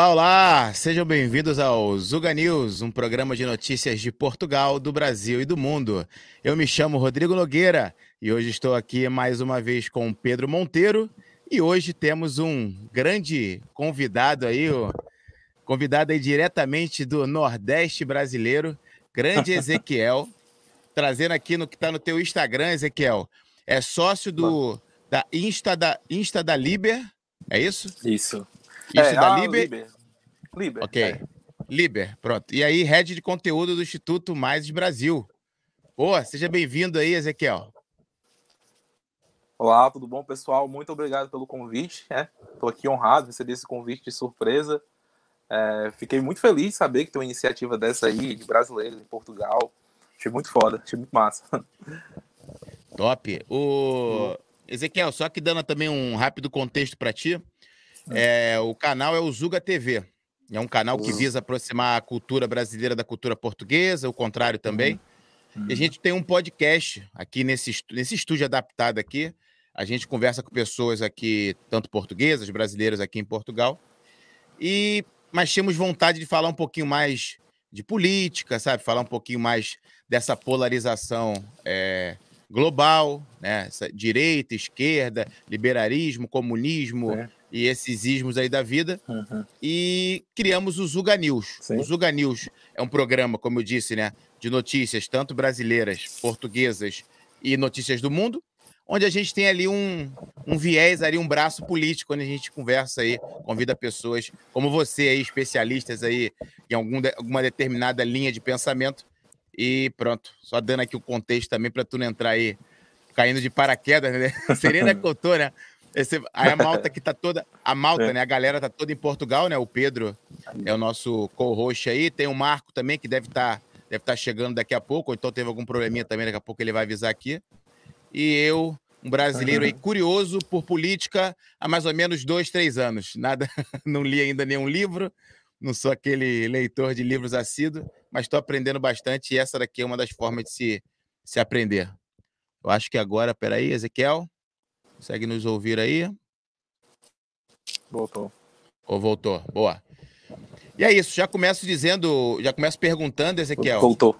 Olá, olá! Sejam bem-vindos ao Zuga News, um programa de notícias de Portugal, do Brasil e do mundo. Eu me chamo Rodrigo Nogueira e hoje estou aqui mais uma vez com Pedro Monteiro e hoje temos um grande convidado aí, convidado aí diretamente do Nordeste brasileiro, grande Ezequiel, trazendo aqui no que está no teu Instagram, Ezequiel. É sócio do da Insta da Insta da Liber, é isso? Isso. Isso é, da a Liber? Liber. Liber, Ok. é. Liber, pronto. E aí, head de conteúdo do Instituto Mais Brasil. Boa, seja bem-vindo aí, Ezequiel. Olá, tudo bom, pessoal? Muito obrigado pelo convite. Estou aqui honrado, recebi esse convite de surpresa. É, fiquei muito feliz de saber que tem uma iniciativa dessa aí, de brasileiros em Portugal. Achei muito foda, achei muito massa. Top. O Ezequiel, só que dando também um rápido contexto para ti, é, o canal é o Zuga TV. É um canal que Uhum. visa aproximar a cultura brasileira da cultura portuguesa, o contrário também. E a gente tem um podcast aqui nesse, nesse estúdio adaptado aqui. A gente conversa com pessoas aqui, tanto portuguesas, brasileiras aqui em Portugal. E mas tínhamos vontade de falar um pouquinho mais de política, sabe? Falar um pouquinho mais dessa polarização é, global, né? Essa direita, esquerda, liberalismo, comunismo É. e esses ismos aí da vida Uhum. e criamos o Zuga News. Sim. O Zuga News é um programa, como eu disse, né, de notícias tanto brasileiras, portuguesas e notícias do mundo, onde a gente tem ali um, um viés, ali um braço político, onde a gente conversa aí, convida pessoas como você aí, especialistas aí em algum de- alguma determinada linha de pensamento. E pronto, só dando aqui o contexto também para tu não entrar aí caindo de paraquedas, né? Serena contou, né? Esse, aí a malta que tá toda. A malta, É. né? A galera tá toda em Portugal, né? O Pedro é o nosso co-host aí. Tem o Marco também, que deve estar deve tá chegando daqui a pouco, ou então teve algum probleminha também, daqui a pouco ele vai avisar aqui. E eu, um brasileiro aí curioso por política há mais ou menos dois, três anos. Nada, não li ainda nenhum livro, não sou aquele leitor de livros assíduo, mas estou aprendendo bastante e essa daqui é uma das formas de se, se aprender. Eu acho que agora, peraí, Ezequiel, consegue nos ouvir aí? Voltou. Ou voltou? Boa. E é isso, já começo dizendo, já começo perguntando, Ezequiel. Voltou.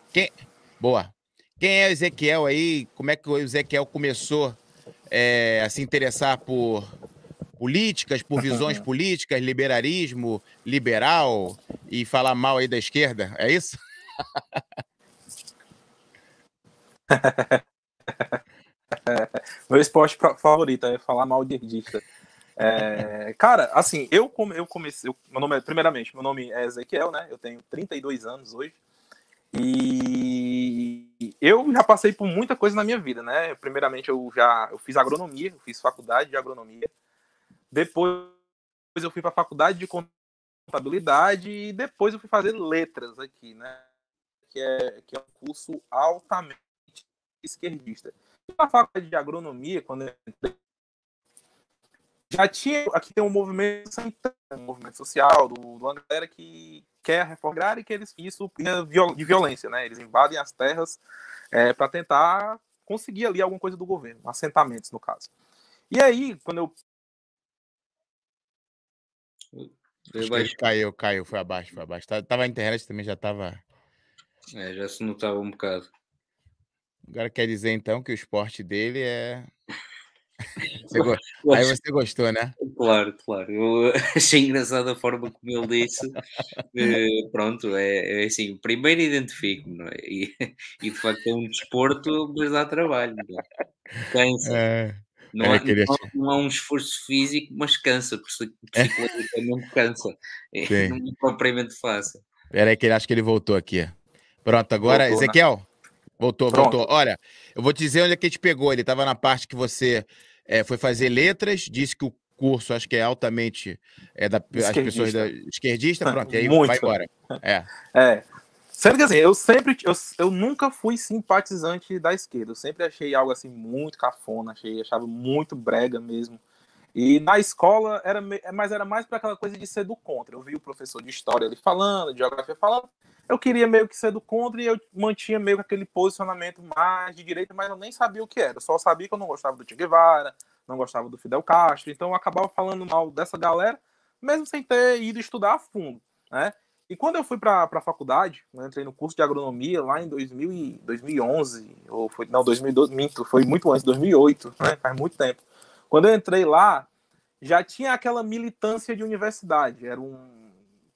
Boa. Quem é o Ezequiel aí? Como é que o Ezequiel começou é, a se interessar por políticas, por visões políticas, liberalismo, liberal e falar mal aí da esquerda? É isso? Meu esporte favorito é falar mal de esquerdista. É, cara, assim, eu, come, eu comecei. eu- meu nome é, primeiramente, meu nome é Ezequiel, né? Eu tenho 32 anos hoje. E eu já passei por muita coisa na minha vida, né? Primeiramente, eu já eu fiz agronomia, eu fiz faculdade de agronomia. Depois eu fui para a faculdade de contabilidade e depois eu fui fazer letras aqui, né? Que é, que é um curso altamente esquerdista. Na faculdade de agronomia, quando eu entrei, já tinha aqui tem um movimento sanitário, um movimento social do, do uma galera que quer a reforma agrária e que eles isso é de violência, né? Eles invadem as terras para tentar conseguir ali alguma coisa do governo, assentamentos no caso. E aí, quando eu. Caiu, caiu, foi abaixo, foi abaixo. Tá- Tava a internet também, já tava. É, já se notava um bocado. Agora quer dizer então que o esporte dele é. Você go- Aí você gostou, né? Claro, claro. Eu achei engraçada a forma como ele disse. Eh, pronto, é, é assim, primeiro identifico-me, não é? E, e de facto é um desporto, mas dá trabalho. não é? Cansa. É. Não, era há, aquele não, não há um esforço físico, mas cansa, psi- psicologicamente cansa. É, Sim. não é propriamente fácil. Peraí, que ele acho que ele voltou aqui. Pronto, agora, né? Ezequiel. Voltou, Pronto. voltou. Olha, eu vou te dizer onde é que ele te pegou. Ele estava na parte que você eh, foi fazer letras, disse que o curso acho que é altamente é da as pessoas da esquerdista, pronto, e aí Muito. vai embora. É. É. Sendo que assim, eu sempre, eu, eu nunca fui simpatizante da esquerda. Eu sempre achei algo assim muito cafona, achei, achava muito brega mesmo. E na escola era, mas era mais para aquela coisa de ser do contra. Eu vi o professor de história ali falando, de geografia falando. Eu queria meio que ser do contra e eu mantinha meio que aquele posicionamento mais de direita, mas eu nem sabia o que era. Eu só sabia que eu não gostava do Che Guevara, não gostava do Fidel Castro. Então eu acabava falando mal dessa galera mesmo sem ter ido estudar a fundo, né? E quando eu fui para a faculdade, eu entrei no curso de agronomia lá em 2000 e 2011, ou foi, não, 2012, minto, foi muito antes, 2008, né? Faz muito tempo. Quando eu entrei lá, já tinha aquela militância de universidade, era um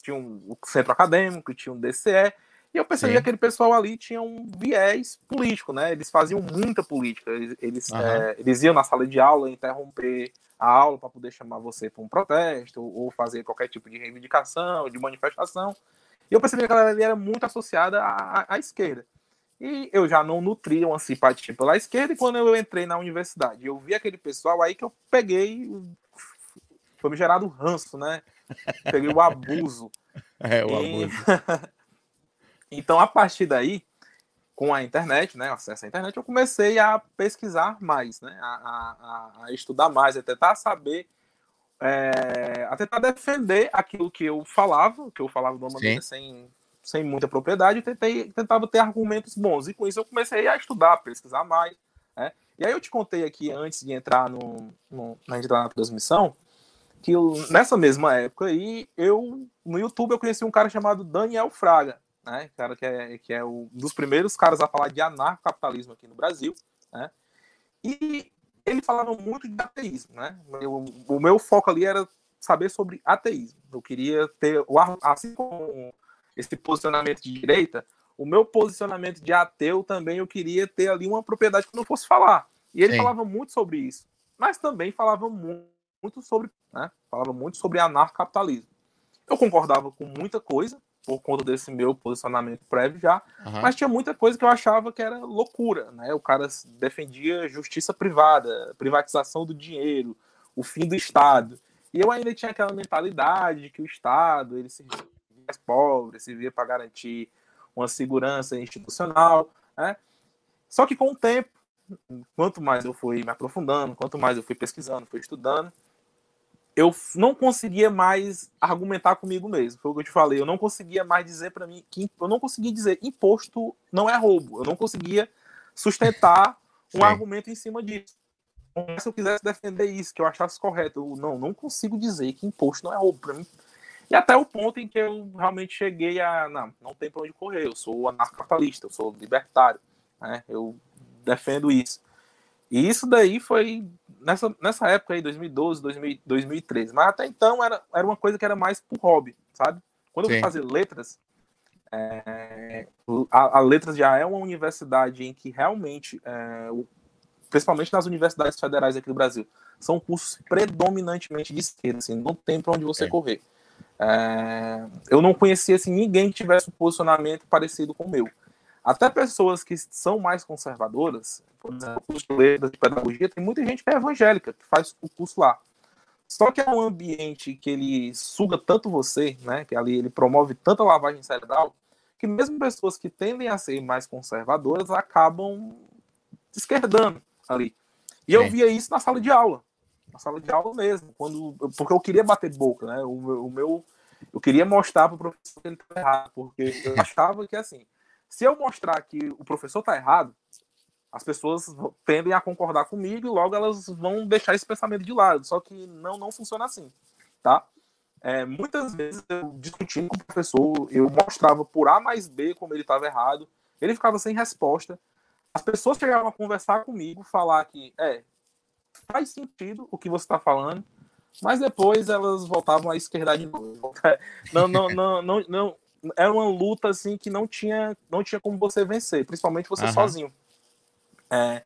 tinha um centro acadêmico, tinha um DCE, e eu percebi que aquele pessoal ali tinha um viés político, né? Eles faziam muita política. Eles, eles, uhum. é, eles iam na sala de aula interromper a aula para poder chamar você para um protesto ou, fazer qualquer tipo de reivindicação, de manifestação. E eu percebi que a galera ali era muito associada à, à esquerda. E eu já não nutria uma simpatia pela esquerda, e quando eu entrei na universidade, eu vi aquele pessoal aí que eu peguei, foi me gerado ranço, né? Peguei o abuso. É, o e... abuso. Então, a partir daí, com a internet, né, acesso à internet, eu comecei a pesquisar mais, né, a, a, a estudar mais, a tentar saber, é, a tentar defender aquilo que eu falava, que eu falava de uma maneira sem, sem muita propriedade, tentei, tentava ter argumentos bons. E com isso eu comecei a estudar, a pesquisar mais. Né? E aí eu te contei aqui, antes de entrar no, no na transmissão, que eu, nessa mesma época aí, eu, no YouTube, eu conheci um cara chamado Daniel Fraga né? Cara que é, que é um dos primeiros caras a falar de anarcocapitalismo aqui no Brasil, né? E ele falava muito de ateísmo, né? Eu, o meu foco ali era saber sobre ateísmo. Eu queria ter, assim como esse posicionamento de direita, o meu posicionamento de ateu também eu queria ter ali uma propriedade que eu não fosse falar. E ele Sim. falava muito sobre isso, mas também falava muito sobre, né? Falava muito sobre anarcocapitalismo. Eu concordava com muita coisa, por conta desse meu posicionamento prévio já, uhum. mas tinha muita coisa que eu achava que era loucura, né? O cara defendia justiça privada, privatização do dinheiro, o fim do Estado. E eu ainda tinha aquela mentalidade de que o Estado ele servia mais pobres, servia para garantir uma segurança institucional, né? Só que com o tempo, quanto mais eu fui me aprofundando, quanto mais eu fui pesquisando, fui estudando, eu não conseguia mais argumentar comigo mesmo. Foi o que eu te falei. Eu não conseguia mais dizer para mim que eu não conseguia dizer imposto não é roubo. Eu não conseguia sustentar um Sim. argumento em cima disso. Se eu quisesse defender isso, que eu achasse correto, eu não, não consigo dizer que imposto não é roubo para mim. E até o ponto em que eu realmente cheguei a. Não, não tem para onde correr. Eu sou anarcapitalista, eu sou libertário. Né? Eu defendo isso. E isso daí foi nessa, nessa época aí, 2012, 2000, 2013. Mas até então era, era uma coisa que era mais por hobby, sabe? Quando Sim. eu fui fazer letras, é, a, a, Letras já é uma universidade em que realmente, é, principalmente nas universidades federais aqui do Brasil, são cursos predominantemente de esquerda, assim, não tem para onde você é. correr. Eu não conhecia assim, ninguém que tivesse um posicionamento parecido com o meu. Até pessoas que são mais conservadoras, por exemplo, curso de letras de pedagogia, tem muita gente que é evangélica, que faz o curso lá. Só que é um ambiente que ele suga tanto você, né, que ali ele promove tanta lavagem cerebral, que mesmo pessoas que tendem a ser mais conservadoras acabam esquerdando ali. E eu via isso na sala de aula, na sala de aula mesmo, quando porque eu queria bater boca, né? O meu, o meu eu queria mostrar para o professor que ele estava errado, porque eu achava que assim, se eu mostrar que o professor está errado, as pessoas tendem a concordar comigo e logo elas vão deixar esse pensamento de lado. Só que não, não funciona assim, tá? É, muitas vezes eu discutindo com o professor, eu mostrava por A mais B como ele estava errado, ele ficava sem resposta. As pessoas chegavam a conversar comigo, falar que é faz sentido o que você está falando, mas depois elas voltavam à esquerda de novo. Não, não, não, não, não, era uma luta assim que não tinha, não tinha como você vencer, principalmente você uhum. sozinho. É,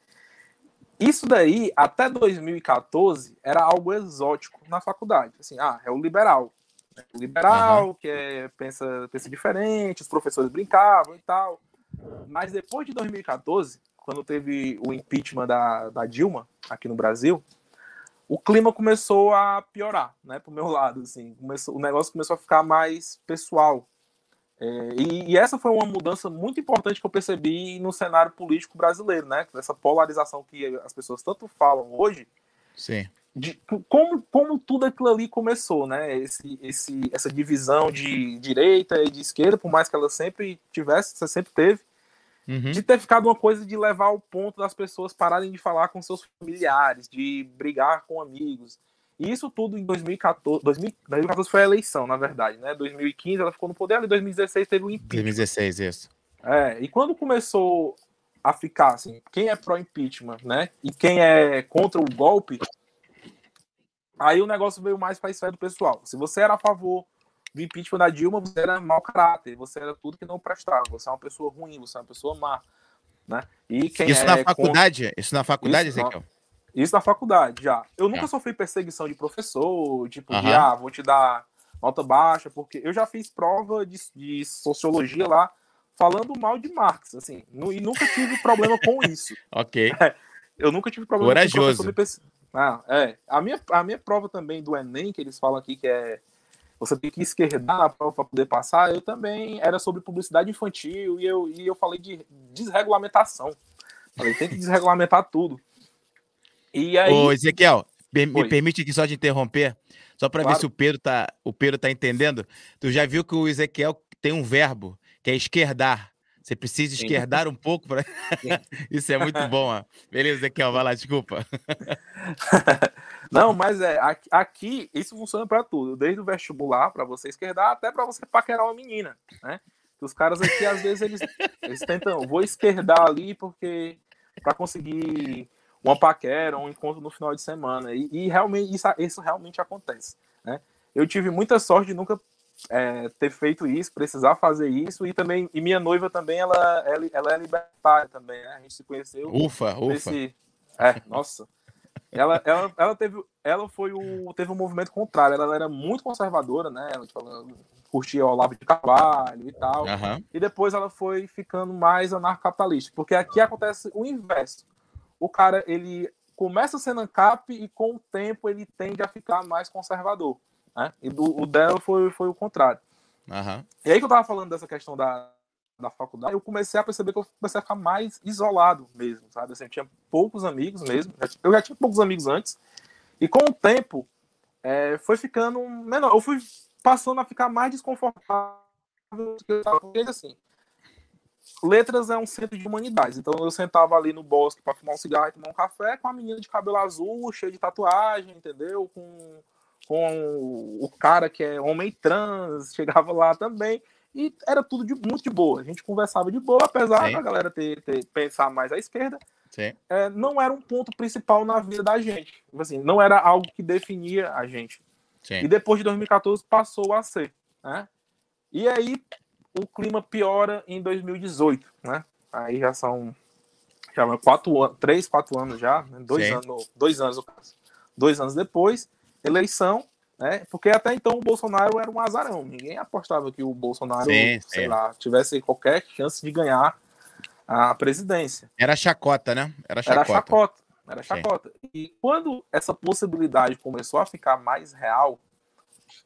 isso daí, até 2014, era algo exótico na faculdade. Assim, ah, é o liberal. É o liberal, uhum. que é, pensa, pensa diferente, os professores brincavam e tal. Mas depois de 2014, quando teve o impeachment da, da Dilma aqui no Brasil, o clima começou a piorar, né, pro meu lado, assim, começou, o negócio começou a ficar mais pessoal, é, e, e, essa foi uma mudança muito importante que eu percebi no cenário político brasileiro, né? Essa polarização que as pessoas tanto falam hoje. Sim. De, como, como tudo aquilo ali começou, né? Esse, esse, essa divisão de direita e de esquerda, por mais que ela sempre tivesse, você sempre teve, uhum. de ter ficado uma coisa de levar ao ponto das pessoas pararem de falar com seus familiares, de brigar com amigos. E isso tudo em 2014. 2014 foi a eleição, na verdade, né? 2015 ela ficou no poder, em 2016 teve o impeachment. 2016, isso. É, e quando começou a ficar assim, quem é pró-impeachment, né? E quem é contra o golpe, aí o negócio veio mais para a esfera do pessoal. Se você era a favor do impeachment da Dilma, você era mau caráter, você era tudo que não prestava, você é uma pessoa ruim, você é uma pessoa má. Né? E quem isso é na faculdade? Contra... Isso na faculdade, isso, Ezequiel? Isso na faculdade, já. Eu nunca é. sofri perseguição de professor, tipo, uhum. de, ah, vou te dar nota baixa, porque eu já fiz prova de, de sociologia lá, falando mal de Marx, assim, e nunca tive problema com isso. ok. É, eu nunca tive problema Corajoso. com professor ah, é. A minha, a minha prova também do Enem, que eles falam aqui que é você tem que esquerdar a prova para poder passar, eu também era sobre publicidade infantil e eu, e eu falei de desregulamentação. Falei, tem que desregulamentar tudo. E aí... Ô, Ezequiel, me permite aqui só te interromper, só para claro. ver se o Pedro tá, o Pedro tá entendendo. Tu já viu que o Ezequiel tem um verbo que é esquerdar. Você precisa esquerdar Sim. um pouco para. Isso é muito bom. Ó. Beleza, Ezequiel, vai lá, desculpa. Não, mas é aqui isso funciona para tudo, desde o vestibular para você esquerdar até para você paquerar uma menina, né? Os caras aqui às vezes eles, eles tentam, vou esquerdar ali porque para conseguir uma paquera, um encontro no final de semana e, e realmente isso, isso realmente acontece, né? Eu tive muita sorte de nunca é, ter feito isso, precisar fazer isso, e também, e minha noiva também, ela, ela, ela é libertária também, né? A gente se conheceu. Ufa, ufa. É, nossa. Ela, ela, ela, teve, ela foi o, teve um movimento contrário, ela, ela era muito conservadora, né? Ela, tipo, ela curtia o Olavo de Carvalho e tal. Uhum. E depois ela foi ficando mais anarcocapitalista, porque aqui acontece o inverso. O cara, ele começa sendo ANCAP e com o tempo ele tende a ficar mais conservador. Né? E do, o dela foi, foi o contrário. Uhum. E aí que eu tava falando dessa questão da, da faculdade, eu comecei a perceber que eu comecei a ficar mais isolado mesmo, sabe? Assim, eu tinha poucos amigos mesmo. Eu já tinha poucos amigos antes. E com o tempo, é, foi ficando menor. Eu fui passando a ficar mais desconfortável. Porque, assim, letras é um centro de humanidades. Então eu sentava ali no bosque para fumar um cigarro e tomar um café com a menina de cabelo azul, cheia de tatuagem, entendeu? Com com o cara que é homem trans, chegava lá também, e era tudo de, muito de boa. A gente conversava de boa, apesar Sim. da galera ter, ter, pensar mais à esquerda. É, não era um ponto principal na vida da gente. Tipo assim, não era algo que definia a gente. Sim. E depois de 2014 passou a ser. Né? E aí o clima piora em 2018. Né? Aí já são já quatro anos, três, quatro anos já, né? dois Sim. anos, dois anos, dois anos depois, eleição, né? Porque até então o Bolsonaro era um azarão. Ninguém apostava que o Bolsonaro, sim, sei lá, tivesse qualquer chance de ganhar a presidência. Era chacota, né? Era chacota. Era chacota. Era chacota. Sim. E quando essa possibilidade começou a ficar mais real,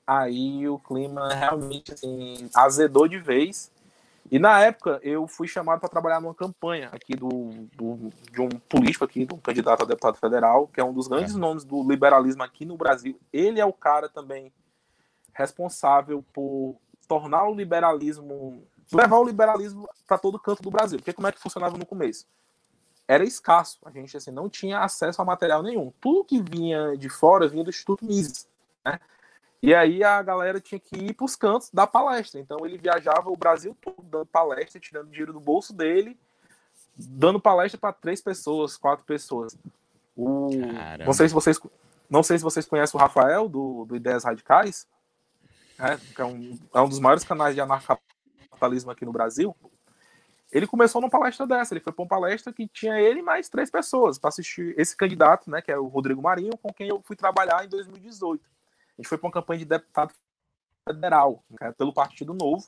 aí o clima realmente assim, azedou de vez e na época eu fui chamado para trabalhar numa campanha aqui do, do, de um político aqui, de um candidato a deputado federal, que é um dos grandes é. nomes do liberalismo aqui no Brasil. Ele é o cara também responsável por tornar o liberalismo, levar o liberalismo para todo canto do Brasil. Porque como é que funcionava no começo? Era escasso, a gente assim não tinha acesso a material nenhum. Tudo que vinha de fora vinha do Instituto Mises, né? E aí a galera tinha que ir para os cantos da palestra. Então ele viajava o Brasil todo dando palestra, tirando dinheiro do bolso dele, dando palestra para três pessoas, quatro pessoas. O... Não sei se vocês não sei se vocês conhecem o Rafael do, do Ideias Radicais, né, que é um, é um dos maiores canais de anarcapitalismo aqui no Brasil. Ele começou numa palestra dessa. Ele foi para uma palestra que tinha ele mais três pessoas para assistir esse candidato, né, que é o Rodrigo Marinho, com quem eu fui trabalhar em 2018 a gente foi para uma campanha de deputado federal, né, pelo Partido Novo,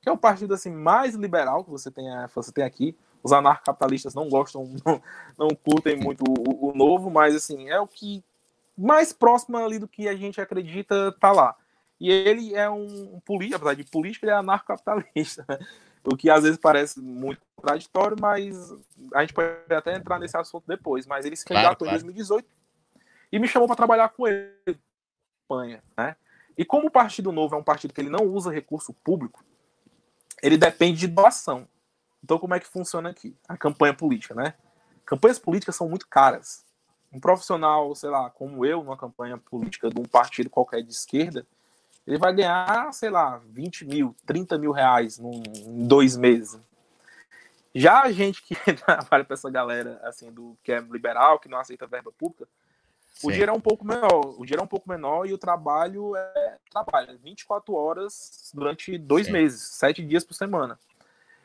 que é o partido assim mais liberal que você tem, você tem aqui. Os anarcapitalistas não gostam, não, não curtem muito o, o, novo, mas assim, é o que mais próximo ali do que a gente acredita tá lá. E ele é um, um político, apesar de político, ele é anarcocapitalista, né? o que às vezes parece muito contraditório, mas a gente pode até entrar nesse assunto depois. Mas ele se candidatou claro, claro. em 2018 e me chamou para trabalhar com ele campanha, né? E como o Partido Novo é um partido que ele não usa recurso público, ele depende de doação. Então, como é que funciona aqui? A campanha política, né? Campanhas políticas são muito caras. um profissional, sei lá, como eu, numa campanha política de um partido qualquer de esquerda, ele vai ganhar, sei lá, 20 mil, 30 mil reais num, em dois meses. Já a gente que trabalha para essa galera, assim, do que é liberal, que não aceita verba pública, Sim. o dinheiro é um pouco menor. O dinheiro é um pouco menor e o trabalho é trabalho, 24 horas durante dois Sim. meses, sete dias por semana.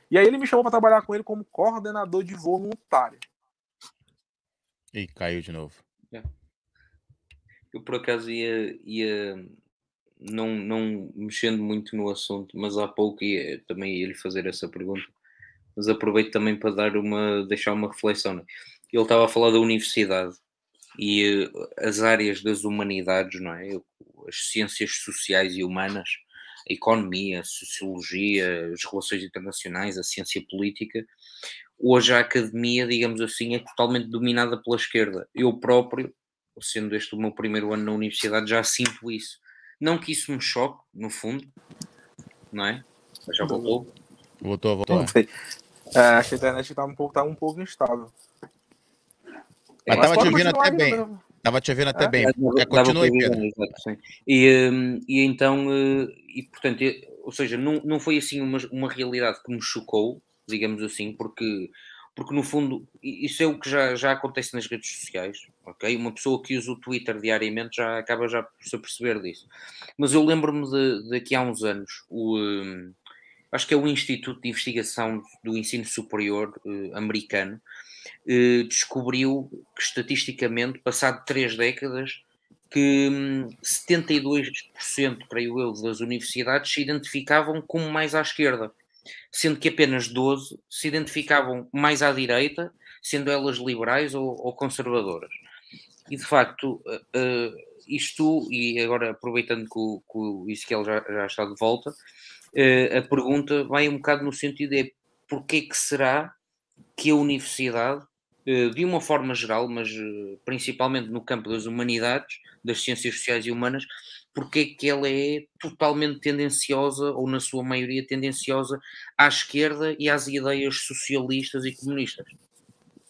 E aí ele me chamou para trabalhar com ele como coordenador de voluntário. E caiu de novo. É. Eu por acaso ia, ia não, não mexendo muito no assunto, mas há pouco ia, também ia lhe fazer essa pergunta. Mas aproveito também para dar uma, deixar uma reflexão. Né? Ele estava a falar da universidade e uh, as áreas das humanidades, não é? As ciências sociais e humanas, a economia, a sociologia, as relações internacionais, a ciência política. Hoje a academia, digamos assim, é totalmente dominada pela esquerda. Eu próprio, sendo este o meu primeiro ano na universidade, já sinto isso. Não que isso me choque, no fundo, não é? Mas já voltou. Voltou, voltou. É, acho que a internet estava um pouco, tá um pouco instável. Mas estava te ouvindo até bem. Estava te ouvindo até é? bem. É, Pedro. Exato, e, hum, e então, eh, e portanto, ou seja, não, não foi assim uma, uma realidade que me chocou, digamos assim, porque porque no fundo isso é o que já, já acontece nas redes sociais, ok? Uma pessoa que usa o Twitter diariamente já acaba já por se perceber disso. Mas eu lembro-me de, de que há uns anos, o, um, acho que é o Instituto de Investigação do Ensino Superior uh, americano, descobriu que estatisticamente, passado três décadas, que um, 72%, creio eu, das universidades se identificavam como mais à esquerda sendo que apenas 12 se identificavam mais à direita, sendo elas liberais ou, ou conservadoras. E de facto, uh, isto, e agora aproveitando que o, que o já, já está de volta, uh, a pergunta vai um bocado no sentido de porquê que será que a universidade, uh, de uma forma geral, mas principalmente no campo das humanidades, das ciências sociais e humanas, porque é que ela é totalmente tendenciosa, ou na sua maioria tendenciosa, à esquerda e às ideias socialistas e comunistas.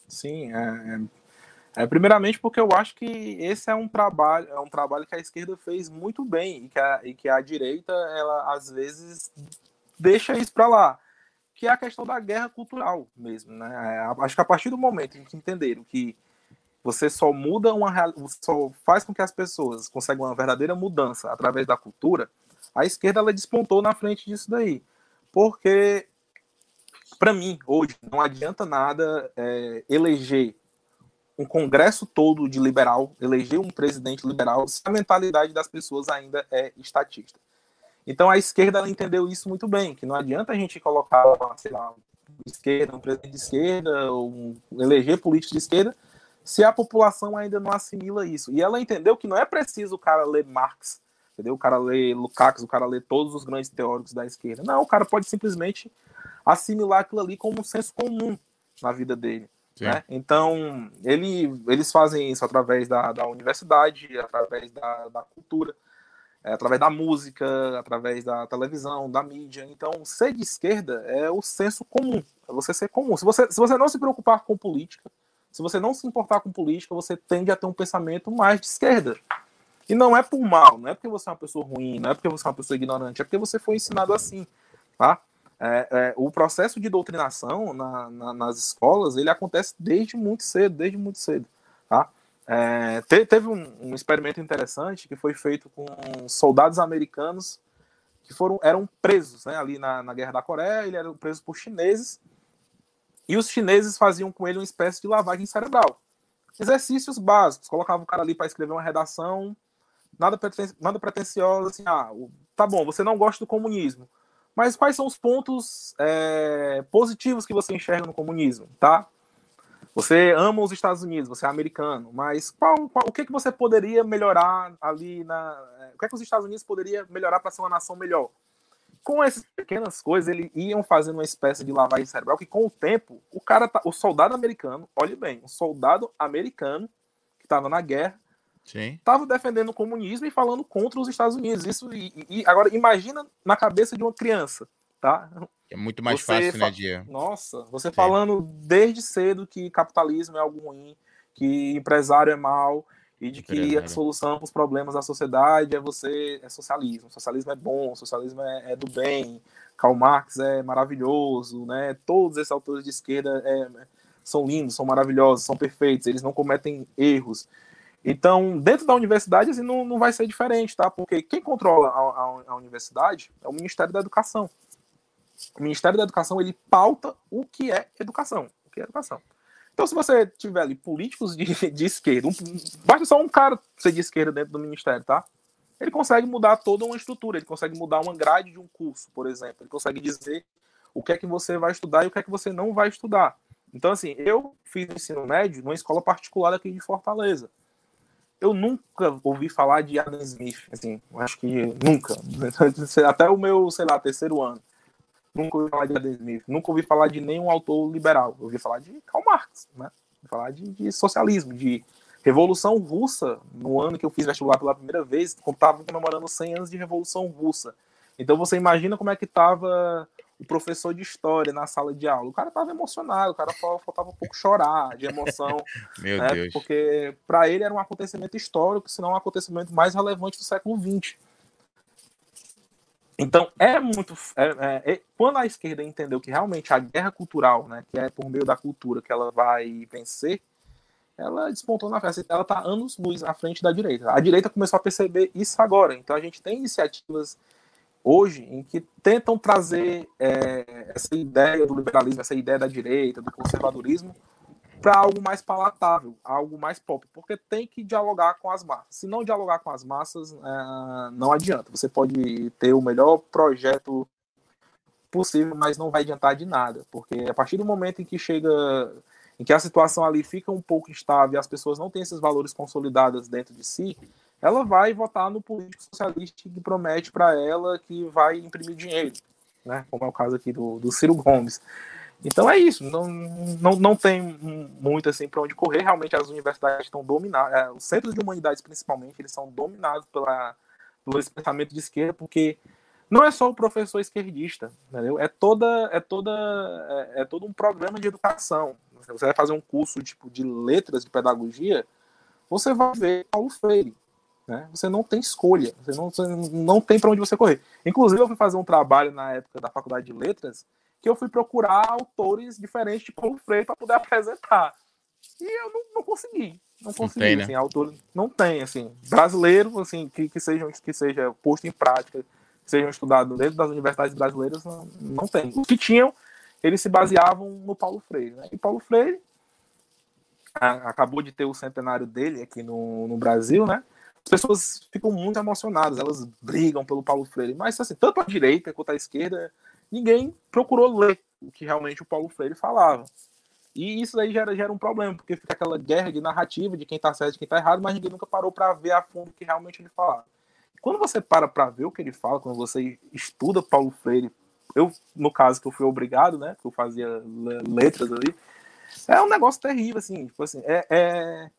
Sim, é, é, é, primeiramente porque eu acho que esse é um trabalho, é um trabalho que a esquerda fez muito bem e que a, e que a direita, ela às vezes deixa isso para lá, que é a questão da guerra cultural mesmo, né? É, acho que a partir do momento em que entenderam que você só muda uma só faz com que as pessoas consigam uma verdadeira mudança através da cultura. A esquerda ela despontou na frente disso daí, porque para mim hoje não adianta nada é, eleger um congresso todo de liberal, eleger um presidente liberal, se a mentalidade das pessoas ainda é estatista. Então a esquerda entendeu isso muito bem, que não adianta a gente colocar, sei lá, esquerda, um presidente de esquerda, um, eleger políticos de esquerda, se a população ainda não assimila isso. E ela entendeu que não é preciso o cara ler Marx, entendeu? O cara ler Lukács, o cara ler todos os grandes teóricos da esquerda. Não, o cara pode simplesmente assimilar aquilo ali como um senso comum na vida dele. Né? Então, ele, eles fazem isso através da, da universidade, através da, da cultura, é, através da música, através da televisão, da mídia. Então, ser de esquerda é o senso comum, é você ser comum. Se você, se você não se preocupar com política, se você não se importar com política, você tende a ter um pensamento mais de esquerda. E não é por mal, não é porque você é uma pessoa ruim, não é porque você é uma pessoa ignorante, é porque você foi ensinado assim, tá? É, é, o processo de doutrinação na, na, nas escolas, ele acontece desde muito cedo, desde muito cedo? É, te, teve um, um, experimento interessante que foi feito com soldados americanos que foram eram presos, né, ali na, na Guerra da Coreia, ele era preso por chineses e os chineses faziam com ele uma espécie de lavagem cerebral. Exercícios básicos, colocava o cara ali para escrever uma redação, nada, preten nada assim, ah, tá bom, você não gosta do comunismo, mas quais são os pontos é, positivos que você enxerga no comunismo, tá? Você ama os Estados Unidos, você é americano, mas qual, qual, o que, que você poderia melhorar ali na. É, o que, é que os Estados Unidos poderia melhorar para ser uma nação melhor? com essas pequenas coisas, eles iam fazendo uma espécie de lavagem cerebral que, com o tempo, o cara, tá, o soldado americano, olhe bem, o soldado americano que estava na guerra, estava defendendo o comunismo e falando contra os Estados Unidos. Isso e, e, agora imagina na cabeça de uma criança, tá? É muito mais você fácil, né, Dia? Nossa, você Sim. falando desde cedo que capitalismo é algo ruim, que empresário é mal e de que a solução para os problemas da sociedade é você é socialismo. Socialismo é bom, socialismo é, é, do bem. Karl Marx é maravilhoso, né? Todos esses autores de esquerda é, são lindos, são maravilhosos, são perfeitos, eles não cometem erros. Então, dentro da universidade, assim, não, não vai ser diferente, tá? Porque quem controla a, a, a universidade é o Ministério da Educação. O Ministério da Educação ele pauta o que é educação, o que é educação. Então, se você tiver ali políticos de, de esquerda, um, basta só um cara ser de esquerda dentro do ministério, tá? Ele consegue mudar toda uma estrutura, ele consegue mudar uma grade de um curso, por exemplo. Ele consegue dizer o que é que você vai estudar e o que é que você não vai estudar. Então, assim, eu fiz ensino médio numa escola particular aqui de Fortaleza. Eu nunca ouvi falar de Adam Smith, assim, acho que nunca. Até o meu, sei lá, terceiro ano. Nunca ouvi falar de Adam Smith, nunca ouvi falar de nenhum autor liberal. Eu ouvi falar de Karl Marx, né? Falar de, de, socialismo, de Revolução Russa. No ano que eu fiz vestibular pela primeira vez, estava comemorando 100 anos de Revolução Russa. Então você imagina como é que estava o professor de história na sala de aula. O cara estava emocionado, o cara faltava um pouco chorar de emoção. Meu né? Deus. Porque para ele era um acontecimento histórico, se não um acontecimento mais relevante do século XX. Então, é muito. É, é, é, quando a esquerda entendeu que realmente a guerra cultural, né, que é por meio da cultura que ela vai vencer, ela despontou na festa. Ela está anos luz à frente da direita. A direita começou a perceber isso agora. Então, a gente tem iniciativas hoje em que tentam trazer é, essa ideia do liberalismo, essa ideia da direita, do conservadorismo, para algo mais palatável, algo mais pop, porque tem que dialogar com as massas. Se não dialogar com as massas, é, não adianta. Você pode ter o melhor projeto possível, mas não vai adiantar de nada, porque a partir do momento em que chega, em que a situação ali fica um pouco instável e as pessoas não têm esses valores consolidados dentro de si, ela vai votar no político socialista que promete para ela que vai imprimir dinheiro, né? Como é o caso aqui do, do Ciro Gomes. Então é isso, não, não, não tem muito assim para onde correr. Realmente as universidades estão dominadas, é, os centros de humanidades principalmente, eles são dominados pela, pelo pensamento de esquerda, porque não é só o professor esquerdista, entendeu? É toda é toda é, é todo um programa de educação. Você vai fazer um curso tipo de letras de pedagogia, você vai ver Paulo Freire, né? Você não tem escolha, você não, você não tem para onde você correr. Inclusive eu fui fazer um trabalho na época da faculdade de letras que eu fui procurar autores diferentes de Paulo Freire para poder apresentar. E eu não, não consegui. Não consegui, não tem, assim, né? autor não tem, assim, brasileiro, assim, que, que, sejam, que seja posto em prática, que sejam estudados dentro das universidades brasileiras, não, não tem. Os que tinham, eles se baseavam no Paulo Freire, né? E Paulo Freire a, acabou de ter o centenário dele aqui no, no Brasil, né? As pessoas ficam muito emocionadas, elas brigam pelo Paulo Freire, mas assim, tanto a direita quanto a esquerda ninguém procurou ler o que realmente o Paulo Freire falava. E isso aí gera, gera um problema, porque fica aquela guerra de narrativa de quem está certo e quem está errado, mas ninguém nunca parou para ver a fundo o que realmente ele falava. Quando você para para ver o que ele fala, quando você estuda Paulo Freire, eu, no caso que eu fui obrigado, né, que eu fazia letras ali, é um negócio terrível, assim, tipo assim, é, é...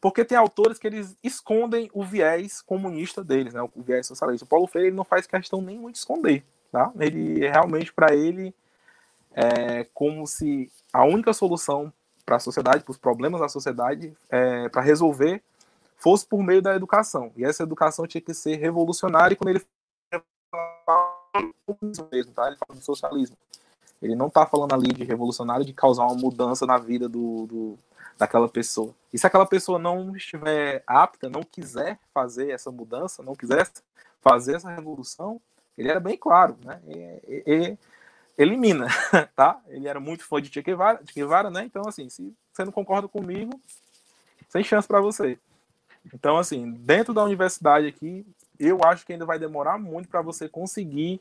porque tem autores que eles escondem o viés comunista deles, né, o viés socialista. O Paulo Freire ele não faz questão nenhuma de esconder. Tá? Ele realmente para ele é como se a única solução para a sociedade, para os problemas da sociedade, é, para resolver, fosse por meio da educação. E essa educação tinha que ser revolucionária. E quando ele mesmo, tá? Ele fala do socialismo. Ele não está falando ali de revolucionário, de causar uma mudança na vida do, do, daquela pessoa. E se aquela pessoa não estiver apta, não quiser fazer essa mudança, não quiser fazer essa revolução, ele era bem claro, né? E, e, elimina, tá? Ele era muito fã de Che Guevara, de Guevara, né? Então, assim, se você não concorda comigo, sem chance para você. Então, assim, dentro da universidade aqui, eu acho que ainda vai demorar muito para você conseguir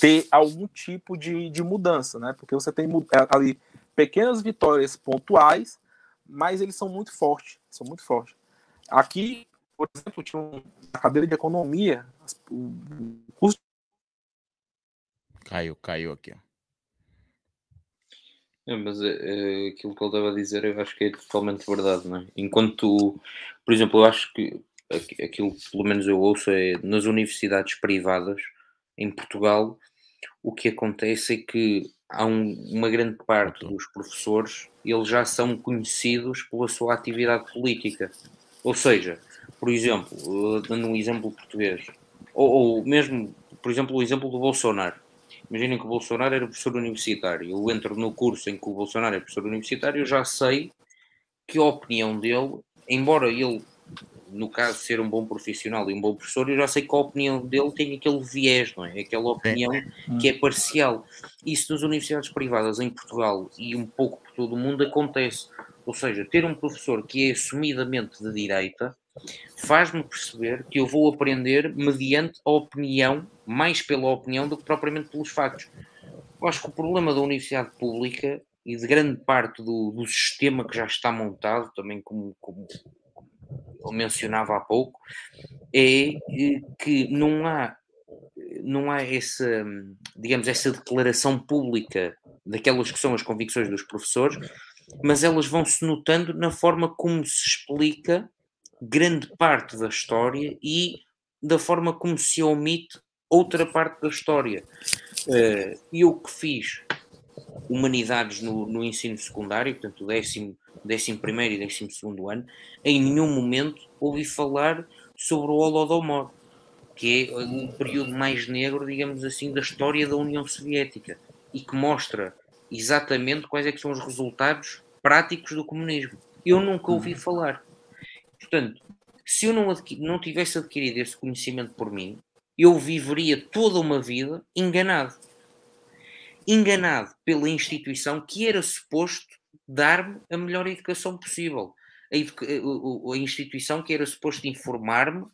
ter algum tipo de, de mudança, né? Porque você tem é, ali pequenas vitórias pontuais, mas eles são muito fortes, são muito fortes. Aqui, por exemplo, tinha uma cadeira de economia, o custo. Caiu, caiu aqui. É, mas é, aquilo que ele estava a dizer eu acho que é totalmente verdade, não é? Enquanto, por exemplo, eu acho que aquilo que pelo menos eu ouço é nas universidades privadas em Portugal o que acontece é que há um, uma grande parte dos professores, eles já são conhecidos pela sua atividade política. Ou seja, por exemplo, dando um exemplo português, ou, ou mesmo, por exemplo, o exemplo do Bolsonaro. Imaginem que o Bolsonaro era professor universitário. Eu entro no curso em que o Bolsonaro é professor universitário, eu já sei que a opinião dele, embora ele no caso, ser um bom profissional e um bom professor, eu já sei que a opinião dele tem aquele viés, não é? Aquela opinião Sim. que é parcial. Isso nas universidades privadas em Portugal e um pouco por todo o mundo acontece. Ou seja, ter um professor que é assumidamente de direita faz-me perceber que eu vou aprender mediante a opinião, mais pela opinião do que propriamente pelos factos. Eu acho que o problema da universidade pública e de grande parte do, do sistema que já está montado, também como, como eu mencionava há pouco, é eh, que não há, não há essa, digamos, essa declaração pública daquelas que são as convicções dos professores, mas elas vão se notando na forma como se explica grande parte da história e da forma como se omite outra parte da história. Eh, eu que fiz humanidades no, no ensino secundário, portanto, o décimo 11 e 12 ano, em nenhum momento ouvi falar sobre o Holodomor, que é um período mais negro, digamos assim, da história da União Soviética e que mostra exatamente quais é que são os resultados práticos do comunismo. Eu nunca ouvi uhum. falar. Portanto, se eu não, não tivesse adquirido esse conhecimento por mim, eu viveria toda uma vida enganado. Enganado pela instituição que era suposto dar-me a melhor educação possível. A, educa a, instituição que era suposto informar-me,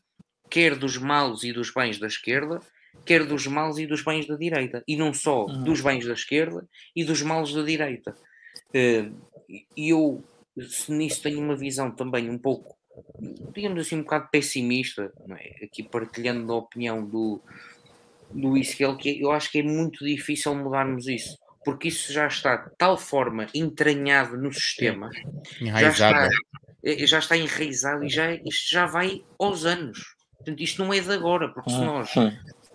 quer dos males e dos bens da esquerda, quer dos males e dos bens da direita. E não só uhum. dos bens da esquerda e dos males da direita. Uh, e eu nisso tenho uma visão também um pouco, digamos assim, um bocado pessimista, é? aqui partilhando a opinião do, do Luís que eu acho que é muito difícil mudarmos isso porque isso já está de tal forma entranhado no sistema, já está, eh, já está enraizado e já, isto já vai aos anos. Portanto, isto não é de agora, porque se nós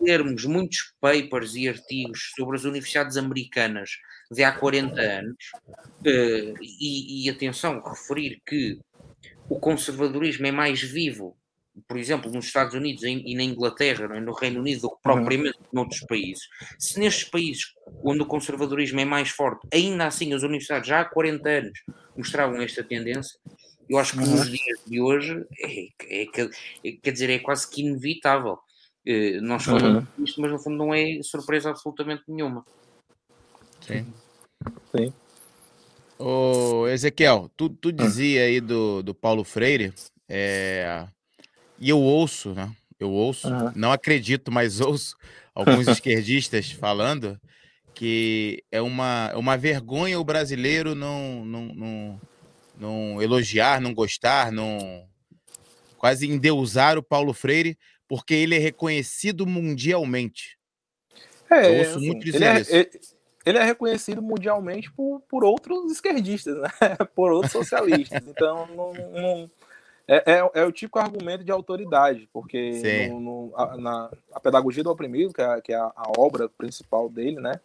termos muitos papers e artigos sobre as universidades americanas de há 40 anos, uh, e, e atenção, referir que o conservadorismo é mais vivo por exemplo, nos Estados Unidos e na Inglaterra, é? no Reino Unido, do que propriamente uhum. noutros países. Se nestes países onde o conservadorismo é mais forte, ainda assim as universidades já há 40 anos mostravam esta tendência, eu acho que uhum. nos dias de hoje é, é, é, quer dizer, é quase que inevitável. Eh, nós falamos uhum. disto, mas no fundo não é surpresa absolutamente nenhuma. Sim. Sim. Ô, Ezequiel, tu, tu hum. dizia aí do, do Paulo Freire, é, e eu ouço, né? Eu ouço, uhum. não acredito, mas ouço alguns esquerdistas falando que é uma, é uma vergonha o brasileiro não, não, não, não elogiar, não gostar, não quase endeusar o Paulo Freire, porque ele é reconhecido mundialmente. É, Eu ouço assim, muito dizer ele é, isso. Ele, ele é reconhecido mundialmente por, por outros esquerdistas, né? por outros socialistas. Então, não, não é, é, é, o típico argumento de autoridade, porque no, no, a, na, a pedagogia do oprimido, que é, que é a, a, obra principal dele, né?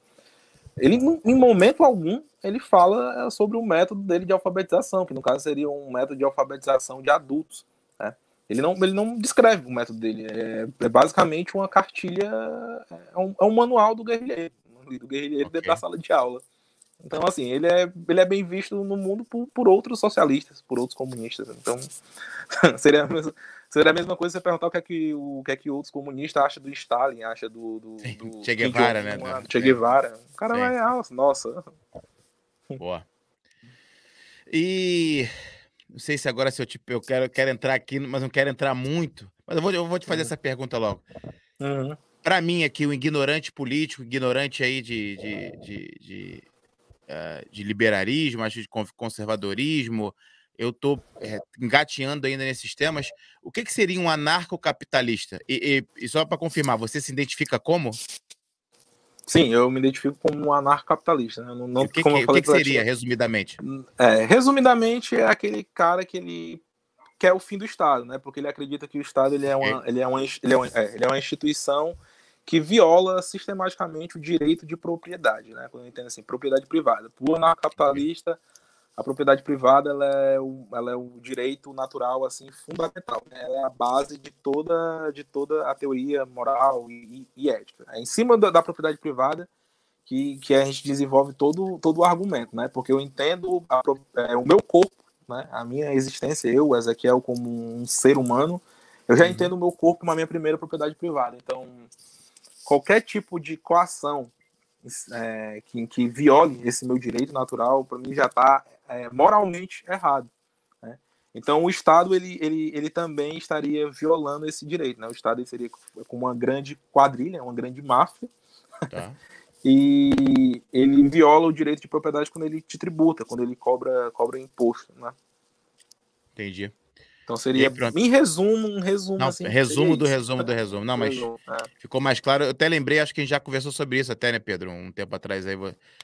Ele, em momento algum, ele fala é, sobre o método dele de alfabetização, que no caso seria um método de alfabetização de adultos. Né? Ele, não, ele não descreve o método dele, é, é basicamente uma cartilha, é um, é um, manual do guerrilheiro, do guerrilheiro okay. dentro da sala de aula. Então, assim, ele é, ele é bem visto no mundo por, por outros socialistas, por outros comunistas. Então, seria a, mesma, seria a mesma coisa você perguntar o que é que, o, que, é que outros comunistas acham do Stalin, acha do. do, do che Guevara, né? Do che Guevara. O cara Sim. vai, ah, nossa. Boa. E não sei se agora se eu, tipo, eu quero, quero entrar aqui, mas não quero entrar muito. Mas eu vou, eu vou te fazer uhum. essa pergunta logo. Uhum. Para mim aqui, o ignorante político, ignorante aí de, de, de, de eh, de liberalismo, acho de conservadorismo. Eu estou é, engateando ainda nesses temas. O que, que seria um anarcocapitalista? E, e, e só para confirmar, você se identifica como? Sim, eu me identifico como um anarcocapitalista. Né? Não, não, o que, que, o que, que seria, resumidamente? É, resumidamente, é aquele cara que ele quer o fim do Estado, né? Porque ele acredita que o Estado ele é uma, ele é uma, ele é uma, é, ele é uma instituição que viola sistematicamente o direito de propriedade, né? Quando eu entendo assim, propriedade privada. Por anarcocapitalista, a propriedade privada ela é, o, ela é o direito natural assim fundamental, né? ela é a base de toda de toda a teoria moral e, e, e ética. É em cima da, da, propriedade privada que, que a gente desenvolve todo todo o argumento, né? Porque eu entendo a, é, o meu corpo, né? A minha existência, eu, Ezequiel, como um ser humano, eu já uhum. entendo o meu corpo como a minha primeira propriedade privada. Então, qualquer tipo de coação é, que, que viole esse meu direito natural, para mim já está é, moralmente errado. Né? Então o Estado ele, ele, ele também estaria violando esse direito. Né? O Estado seria com uma grande quadrilha, uma grande máfia. Tá. e ele viola o direito de propriedade quando ele te tributa, quando ele cobra, cobra imposto. Né? Entendi. Então seria, em resumo, um resumo Não, assim. Resumo do resumo do resumo. Não, mas resumo, é. ficou mais claro. Eu até lembrei, acho que a gente já conversou sobre isso até, né, Pedro? Um tempo atrás aí,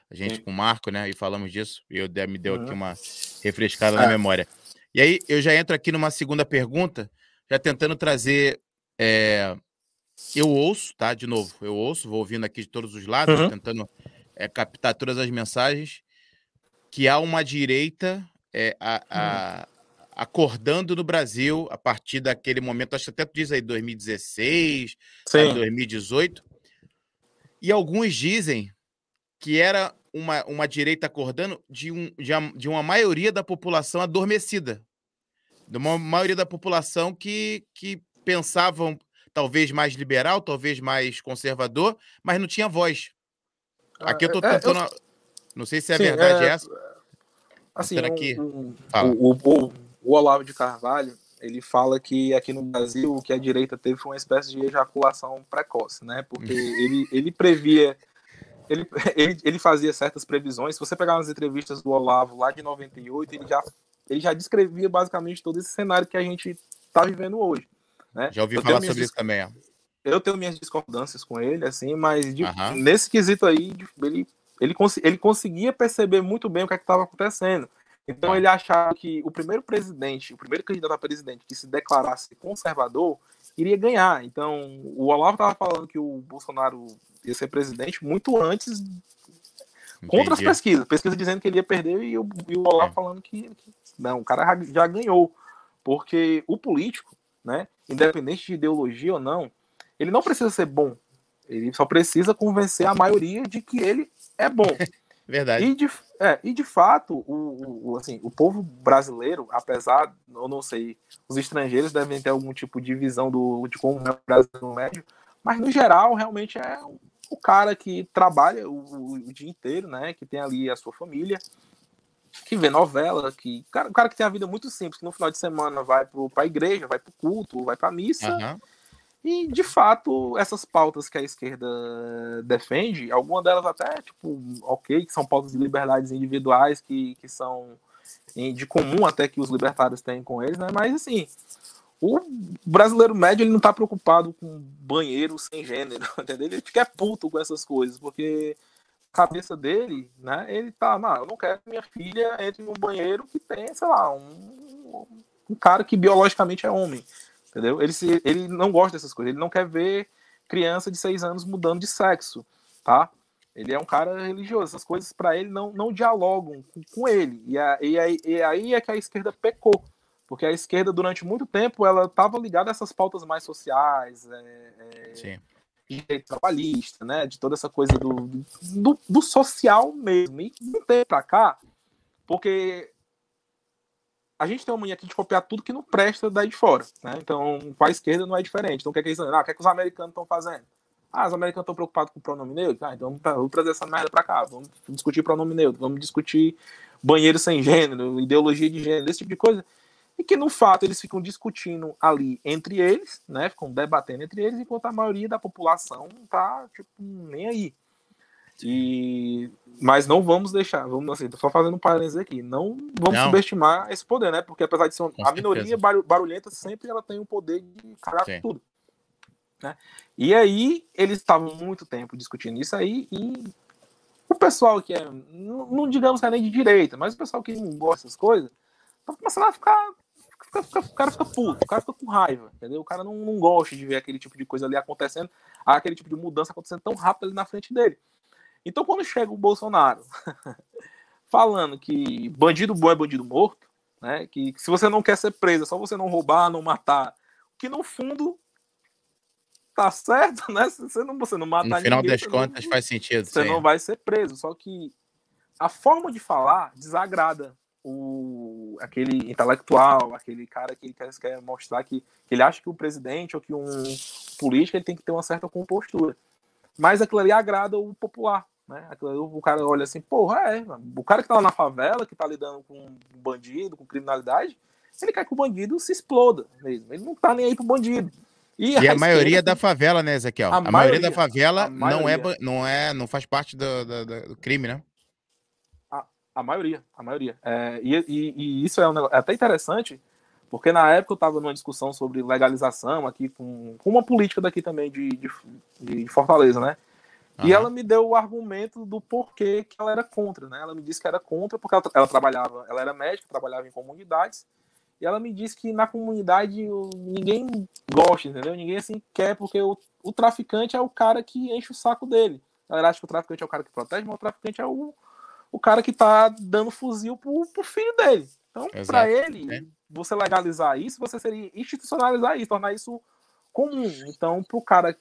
a gente Sim. com o Marco, né? E falamos disso. E eu me deu uhum. aqui uma refrescada é. na memória. E aí eu já entro aqui numa segunda pergunta, já tentando trazer. É... Eu ouço, tá? De novo, eu ouço, vou ouvindo aqui de todos os lados, uhum. tentando é, captar todas as mensagens, que há uma direita é, a, a, uhum acordando no Brasil a partir daquele momento, acho que até tu diz aí 2016, Sim. 2018. E alguns dizem que era uma, uma direita acordando de, um, de, de uma maioria da população adormecida. De uma maioria da população que, que pensavam talvez mais liberal, talvez mais conservador, mas não tinha voz. Aqui eu estou ah, é, tentando. É, eu... Não sei se é Sim, verdade é... essa. Assim, aqui. Um, um, o, o, o Olavo de Carvalho, ele fala que aqui no Brasil o que a direita teve foi uma espécie de ejaculação precoce, né? Porque uhum. ele, ele previa, ele, ele, ele fazia certas previsões. Se você pegar umas entrevistas do Olavo lá de 98, ele já, ele já descrevia basicamente todo esse cenário que a gente está vivendo hoje. Né? Já ouvi eu falar sobre isso também. Eu tenho minhas discordâncias com ele, assim, mas de, nesse quesito aí, ele, ele, cons ele conseguia perceber muito bem o que é estava acontecendo. Então tá. ele achava que o primeiro presidente, o primeiro candidato a presidente que se declarasse conservador iria ganhar. Então o Olavo estava falando que o Bolsonaro ia ser presidente muito antes Entendi. contra as pesquisas. Pesquisa dizendo que ele ia perder e o, e o Olavo é. falando que, que, não, o cara já ganhou. Porque o político, né, independente de ideologia ou não, ele não precisa ser bom. Ele só precisa convencer a maioria de que ele é bom. Verdade. E de, é, e de fato, o, o, assim, o povo brasileiro, apesar, eu não sei, os estrangeiros devem ter algum tipo de visão do, de como é o Brasil médio, mas no geral, realmente é o cara que trabalha o, o, dia inteiro, né? Que tem ali a sua família, que vê novela, que cara, o cara que tem a vida muito simples, que no final de semana vai para a igreja, vai para o culto, vai para a missa. Uhum e, de fato, essas pautas que a esquerda defende, algumas delas até, tipo, ok, que são pautas de liberdades individuais, que, que são de comum até que os libertários têm com eles, né? Mas, assim, o brasileiro médio ele não tá preocupado com banheiro sem gênero, entendeu? Ele fica puto com essas coisas, porque cabeça dele, né? Ele tá, não, eu não quero que minha filha entre num banheiro que tem, sei lá, um, um cara que biologicamente é homem. Entendeu? Ele, se, ele não gosta dessas coisas, ele não quer ver criança de seis anos mudando de sexo, tá? Ele é um cara religioso, essas coisas para ele não, não dialogam com, com ele. E, a, e, a, e, aí é que a esquerda pecou, porque a esquerda durante muito tempo ela estava ligada a essas pautas mais sociais, é, é, de trabalhista, né? De toda essa coisa do, do, do social mesmo. E não tem para cá, porque a gente tem uma mania aqui de copiar tudo que não presta daí de fora. Né? Então, com a esquerda não é diferente. Então, o que é que, eles, ah, o que, é que os americanos estão fazendo? Ah, os americanos estão preocupados com o pronome neutro? Ah, então vamos trazer essa merda para cá. Vamos discutir pronome neutro, vamos discutir banheiro sem gênero, ideologia de gênero, esse tipo de coisa. E que, no fato, eles ficam discutindo ali entre eles, né? Ficam debatendo entre eles, enquanto a maioria da população tá, tipo, nem aí. E mas não vamos deixar, vamos assim, tô só fazendo um parênteses aqui, não vamos não. subestimar esse poder, né? Porque apesar de ser uma, a minoria barulhenta, sempre ela tem o poder de cagar tudo. Né? E aí eles estavam muito tempo discutindo isso aí e o pessoal que é, não, não digamos que é nem de direita, mas o pessoal que não gosta dessas coisas, tá começando a ficar fica, o cara fica puto, o cara fica com raiva, entendeu? O cara não, não gosta de ver aquele tipo de coisa ali acontecendo, aquele tipo de mudança acontecendo tão rápido ali na frente dele. Então, quando chega o Bolsonaro falando que bandido bom é bandido morto, né? Que, que se você não quer ser preso, é só você não roubar, não matar, que no fundo tá certo, né? Se você não, você não mata No final das contas não, faz sentido. Você sim. não vai ser preso. Só que a forma de falar desagrada o, aquele intelectual, aquele cara que quer, quer mostrar que, que, ele acha que o presidente ou que um político ele tem que ter uma certa compostura. Mas aquilo ali agrada o popular. Né? Aquilo, o cara olha assim, porra, é. O cara que tá lá na favela, que tá lidando com bandido, com criminalidade, ele quer que o bandido se exploda mesmo. Ele não tá nem aí pro bandido. E, e a, a, maioria da favela, né, Ezequiel? A, a maioria, maioria, da favela não é não é não faz parte do, do, do crime, né? A, maioria, a maioria. É, e, e, e, isso é, um negócio, é até interessante, porque na época eu estava numa discussão sobre legalização aqui com, com uma política daqui também de, de, de Fortaleza, né? Uhum. E ela me deu o argumento do porquê que ela era contra, né? Ela me disse que era contra porque ela, ela trabalhava, ela era médica, trabalhava em comunidades e ela me disse que na comunidade ninguém gosta, entendeu? Ninguém assim quer, porque o, o traficante é o cara que enche o saco dele. Ela acha que o traficante é o cara que protege, mas o traficante é o, o cara que tá dando fuzil pro, pro filho dele. Então, para ele, é. você legalizar isso, você seria institucionalizar isso, tornar isso comum. Então, pro cara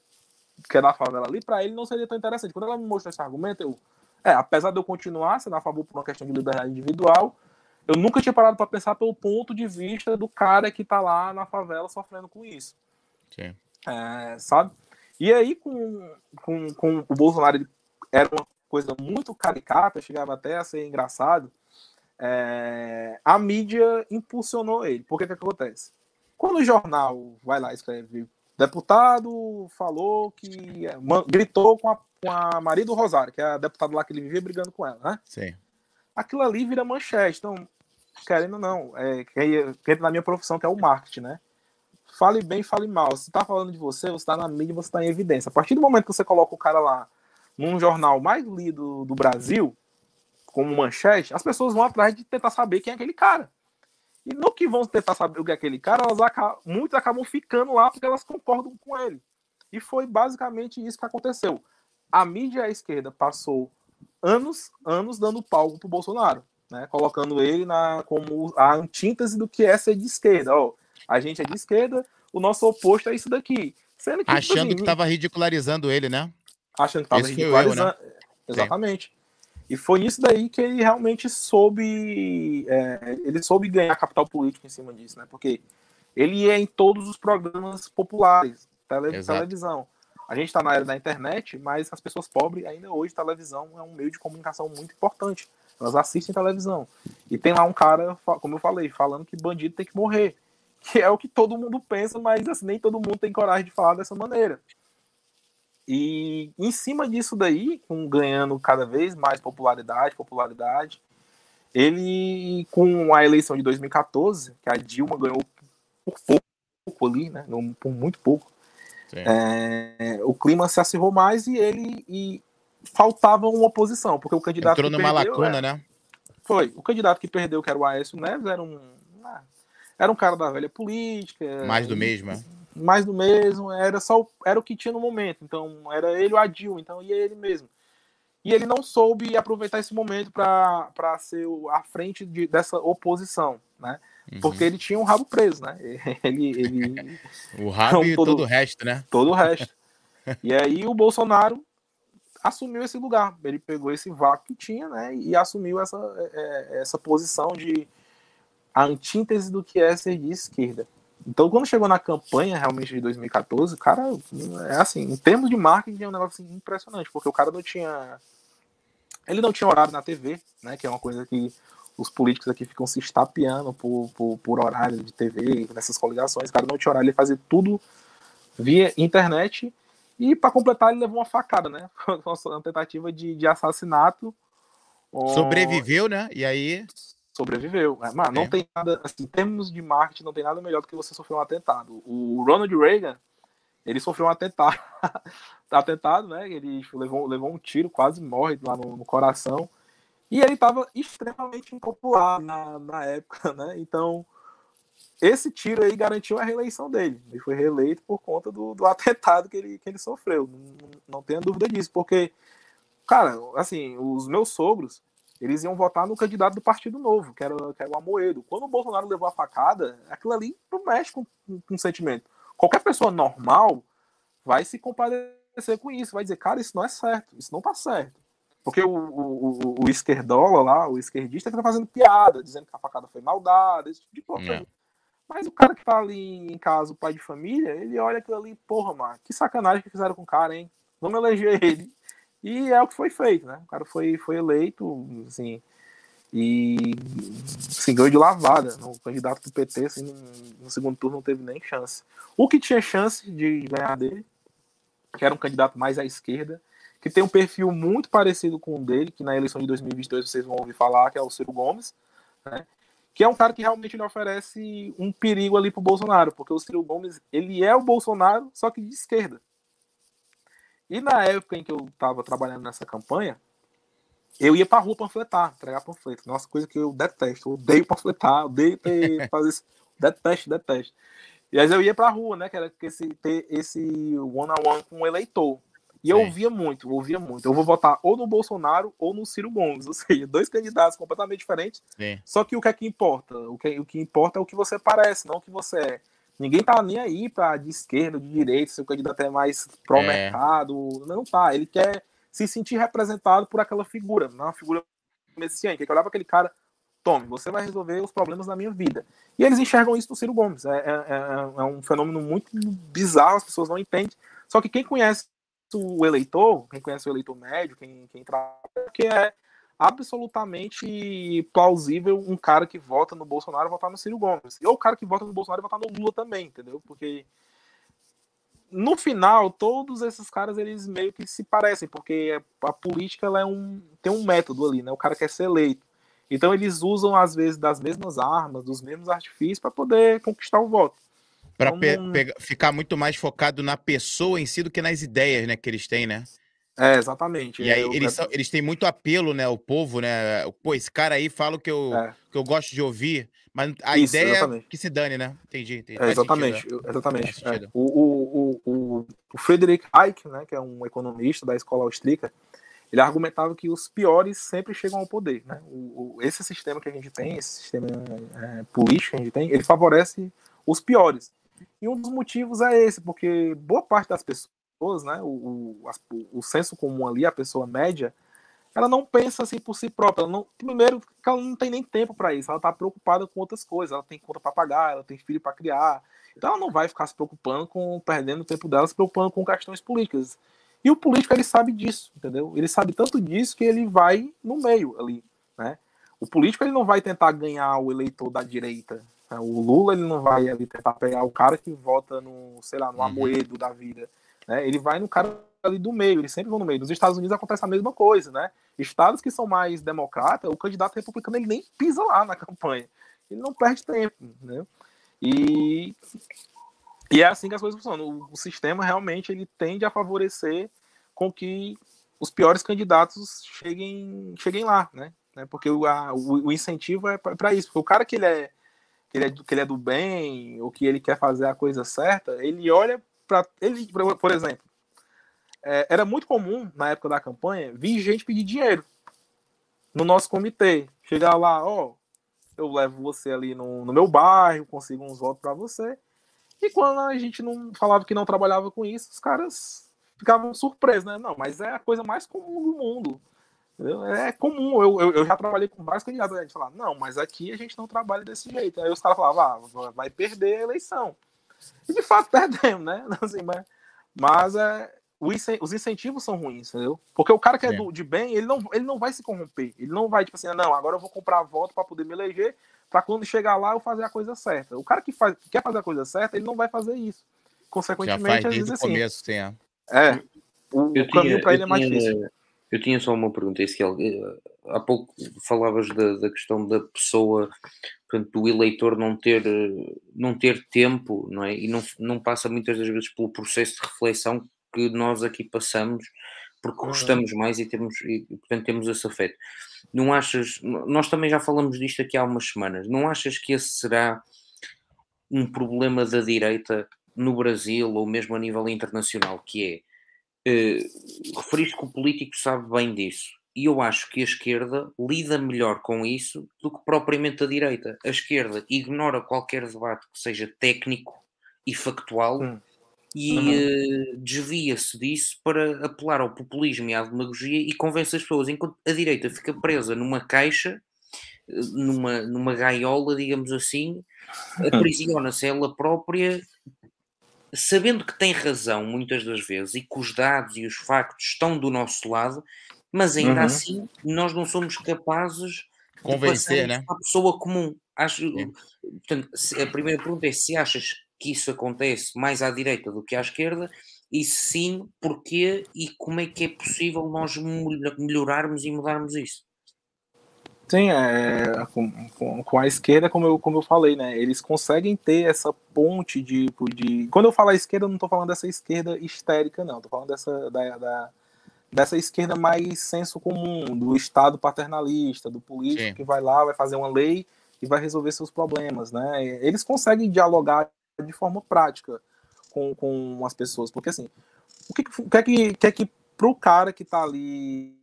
que é da favela ali, para ele não seria tão interessante. Quando ela me mostrou esse argumento, eu, é, apesar de eu continuar sendo a favor por uma questão de liberdade individual, eu nunca tinha parado para pensar pelo ponto de vista do cara que tá lá na favela sofrendo com isso. Sim. É, sabe? E aí, com, com, com o Bolsonaro, ele era uma coisa muito caricata, chegava até a ser engraçado. É, a mídia impulsionou ele. Por que que acontece? Quando o jornal vai lá e escreve deputado falou que gritou com a, com a Maria do Rosário, que é a deputada lá que ele vivia brigando com ela, né? Sim. Aquilo ali vira manchete. Então, querendo ou não, é, que entra na minha profissão, que é o marketing, né? Fale bem, fale mal. Se tá falando de você, você tá na mídia, você tá em evidência. A partir do momento que você coloca o cara lá num jornal mais lido do Brasil, como manchete, as pessoas vão atrás de tentar saber quem é aquele cara. E no que vão tentar saber o que é aquele cara, elas acabam, muitos acabam ficando lá porque elas concordam com ele. E foi basicamente isso que aconteceu. A mídia à esquerda passou anos, anos dando palco pro Bolsonaro né? Colocando ele na, como a antítese do que é ser de esquerda. Ó, a gente é de esquerda, o nosso oposto é isso daqui. Sendo que, tipo Achando assim, que estava ridicularizando ele, né? Achando que estava ridicularizando. Né? Exatamente. Sim. E foi nisso daí que ele realmente soube. É, ele soube ganhar capital político em cima disso, né? Porque ele ia em todos os programas populares, tele, televisão. A gente está na era da internet, mas as pessoas pobres, ainda hoje, televisão é um meio de comunicação muito importante. Elas assistem televisão. E tem lá um cara, como eu falei, falando que bandido tem que morrer. Que é o que todo mundo pensa, mas assim, nem todo mundo tem coragem de falar dessa maneira. E em cima disso daí, com ganhando cada vez mais popularidade, popularidade, ele, com a eleição de 2014, que a Dilma ganhou por pouco ali, né? Por muito pouco. É, o clima se acirrou mais e ele e faltava uma oposição, porque o candidato. Entrou numa perdeu, lacuna, né? Foi. O candidato que perdeu, que era o Aécio Neves, era um. Ah, era um cara da velha política. Mais do mesmo, é? Mais do mesmo, era só era o que tinha no momento. Então, era ele o Adil, então ia ele mesmo. E ele não soube aproveitar esse momento para ser a frente de, dessa oposição, né? Uhum. Porque ele tinha um rabo preso, né? Ele, ele... o rabo e todo, todo o resto, né? Todo o resto. e aí o Bolsonaro assumiu esse lugar. Ele pegou esse vácuo que tinha, né, e assumiu essa, é, é, essa posição de a antítese do que é ser de esquerda. Então, quando chegou na campanha realmente de 2014, o cara, é assim, em termos de marketing, é um negócio assim, impressionante, porque o cara não tinha. Ele não tinha horário na TV, né, que é uma coisa que os políticos aqui ficam se estapeando por, por, por horário de TV, nessas coligações. O cara não tinha horário, ele fazia tudo via internet e para completar, ele levou uma facada, né? uma tentativa de, de assassinato. Sobreviveu, né? E aí. Sobreviveu. É, mano, não é. tem nada. Assim, em termos de marketing, não tem nada melhor do que você sofrer um atentado. O Ronald Reagan, ele sofreu um atentado. atentado, né? Ele levou, levou um tiro, quase morre lá no, no coração. E ele estava extremamente impopular na, na época, né? Então, esse tiro aí garantiu a reeleição dele. Ele foi reeleito por conta do, do atentado que ele, que ele sofreu. Não, não tenha dúvida disso, porque, cara, assim, os meus sogros, eles iam votar no candidato do Partido Novo, que era, que era o Amoedo. Quando o Bolsonaro levou a facada, aquilo ali não mexe com, com, com sentimento. Qualquer pessoa normal vai se compadecer com isso, vai dizer, cara, isso não é certo, isso não tá certo. Porque o, o, o, esquerdola lá, o esquerdista, que tá fazendo piada, dizendo que a facada foi maldada, esse tipo de coisa. É. Mas o cara que tá ali em casa, o pai de família, ele olha aquilo ali, porra, mano, que sacanagem que fizeram com o cara, hein? Vamos eleger ele. E é o que foi feito, né? O cara foi, foi eleito, assim, e se ganhou de lavada. O candidato do PT, assim, no, segundo turno não teve nem chance. O que tinha chance de ganhar dele, que era um candidato mais à esquerda, que tem um perfil muito parecido com o dele, que na eleição de 2022 vocês vão ouvir falar, que é o Ciro Gomes, né? que é um cara que realmente lhe oferece um perigo ali pro Bolsonaro, porque o Ciro Gomes, ele é o Bolsonaro, só que de esquerda. E na época em que eu estava trabalhando nessa campanha, eu ia pra rua panfletar, entregar panfleto. Nossa, coisa que eu detesto. Eu odeio panfletar, odeio ter, fazer isso. Detesto, detesto. E aí eu ia pra rua, né? Que era esse, ter esse one-on-one -on -one com o eleitor. E eu ouvia muito, ouvia muito. Eu vou votar ou no Bolsonaro ou no Ciro Gomes. Ou seja, dois candidatos completamente diferentes. Só que o que é que importa? O que, o que importa é o que você parece, não o que você é. Ninguém tá nem aí para de esquerda, de direita, se o candidato é mais pró-mercado. É. Não tá. Ele quer se sentir representado por aquela figura, não é uma figura messiânica. Que olhar para aquele cara, tome, você vai resolver os problemas da minha vida. E eles enxergam isso no Ciro Gomes. É, é, é, é um fenômeno muito bizarro, as pessoas não entendem. Só que quem conhece o eleitor, quem conhece o eleitor médio, quem, quem trabalha, que é absolutamente plausível um cara que vota no Bolsonaro votar no Ciro Gomes. Ou o cara que vota no Bolsonaro votar no Lula também, entendeu? Porque no final, todos esses caras eles meio que se parecem, porque a política ela é um, tem um método ali, né? O cara quer ser eleito. Então eles usam às vezes das mesmas armas, dos mesmos artifícios para poder conquistar o voto para então, ficar muito mais focado na pessoa em si do que nas ideias, né, que eles têm, né? É, exatamente. E aí eu, eles, são, eles têm muito apelo, né? O povo, né? Pô, esse cara aí fala o que eu, é. que eu gosto de ouvir, mas a Isso, ideia exatamente. é que se dane, né? Entendi. entendi. É, exatamente, sentido, né? exatamente. É. O, o, o, o Friedrich Hayek, né, que é um economista da escola austríaca, ele argumentava que os piores sempre chegam ao poder. Né? O, o, esse sistema que a gente tem, esse sistema é, político que a gente tem, ele favorece os piores. E um dos motivos é esse, porque boa parte das pessoas, né, o, o, o senso comum ali, a pessoa média, ela não pensa assim por si própria. Não, primeiro, ela não tem nem tempo para isso. Ela está preocupada com outras coisas. Ela tem conta para pagar, ela tem filho para criar. Então ela não vai ficar se preocupando com perdendo o tempo dela, se preocupando com questões políticas. E o político ele sabe disso, entendeu? Ele sabe tanto disso que ele vai no meio ali, né? O político ele não vai tentar ganhar o eleitor da direita, é, o Lula ele não vai ali tentar pegar o cara que vota no, sei lá, no uhum. Amoedo da vida. Né? Ele vai no cara ali do meio, eles sempre vão no meio. Nos Estados Unidos acontece a mesma coisa, né? Estados que são mais democratas, o candidato republicano ele nem pisa lá na campanha. Ele não perde tempo, né? E, e é assim que as coisas funcionam. O, o sistema realmente ele tende a favorecer com que os piores candidatos cheguem, cheguem lá, né? Porque o, a, o, o incentivo é para isso. Porque o cara que ele é que ele, é, que ele é do bem, ou que ele quer fazer a coisa certa, ele olha para. ele Por exemplo, é, era muito comum, na época da campanha, vir gente pedir dinheiro no nosso comitê. Chegar lá, ó, eu levo você ali no, no meu bairro, consigo uns votos para você. E quando a gente não falava que não trabalhava com isso, os caras ficavam surpresos, né? Não, mas é a coisa mais comum do mundo. É comum, eu, eu, eu, já trabalhei com vários candidatos, a gente fala, não, mas aqui a gente não trabalha desse jeito. Aí os caras falavam, ah, vai perder a eleição. E de fato perdemos, né? Assim, mas mas é, os incentivos são ruins, entendeu? Porque o cara que é, é. Do, de bem, ele não, ele não vai se corromper. Ele não vai, tipo assim, não, agora eu vou comprar voto para poder me eleger, para quando chegar lá eu fazer a coisa certa. O cara que, faz, que quer fazer a coisa certa, ele não vai fazer isso. Consequentemente, às vezes assim. Começo, tem, é. é. O, o caminho para ele é mais tinha, difícil. Eu tinha só uma pergunta, Ezequiel. Eh, há pouco falavas da, da, questão da pessoa, portanto, do eleitor não ter, não ter tempo, não é? E não, não passa muitas das vezes pelo processo de reflexão que nós aqui passamos, porque gostamos mais e temos, e, portanto, temos esse afeto. Não achas, nós também já falamos disto aqui há umas semanas, não achas que esse será um problema da direita no Brasil ou mesmo a nível internacional, que é uh, referiste que o político sabe bem disso. E eu acho que a esquerda lida melhor com isso do que propriamente a direita. A esquerda ignora qualquer debate que seja técnico e factual hum. e uhum. uh, desvia-se disso para apelar ao populismo e à demagogia e convence as pessoas, enquanto a direita fica presa numa caixa, eh, numa, numa gaiola, digamos assim, aprisiona-se ela própria sabendo que tem razão muitas das vezes e que os dados e os factos estão do nosso lado, mas ainda uhum. assim nós não somos capazes convencer, né? A pessoa comum. Acho, portanto, a primeira pergunta é se achas que isso acontece mais à direita do que à esquerda, e se sim, porquê e como é que é possível nós melhorarmos e mudarmos isso? Sim, é, com, com, com, a esquerda, como eu, como eu falei, né? Eles conseguem ter essa ponte de. de quando eu falo a esquerda, eu não estou falando dessa esquerda histérica, não. Estou falando dessa, da, da, dessa esquerda mais senso comum, do Estado paternalista, do político Sim. que vai lá, vai fazer uma lei e vai resolver seus problemas, né? Eles conseguem dialogar de forma prática com, com as pessoas, porque assim, o que, o que é que, que, é que pro cara que está ali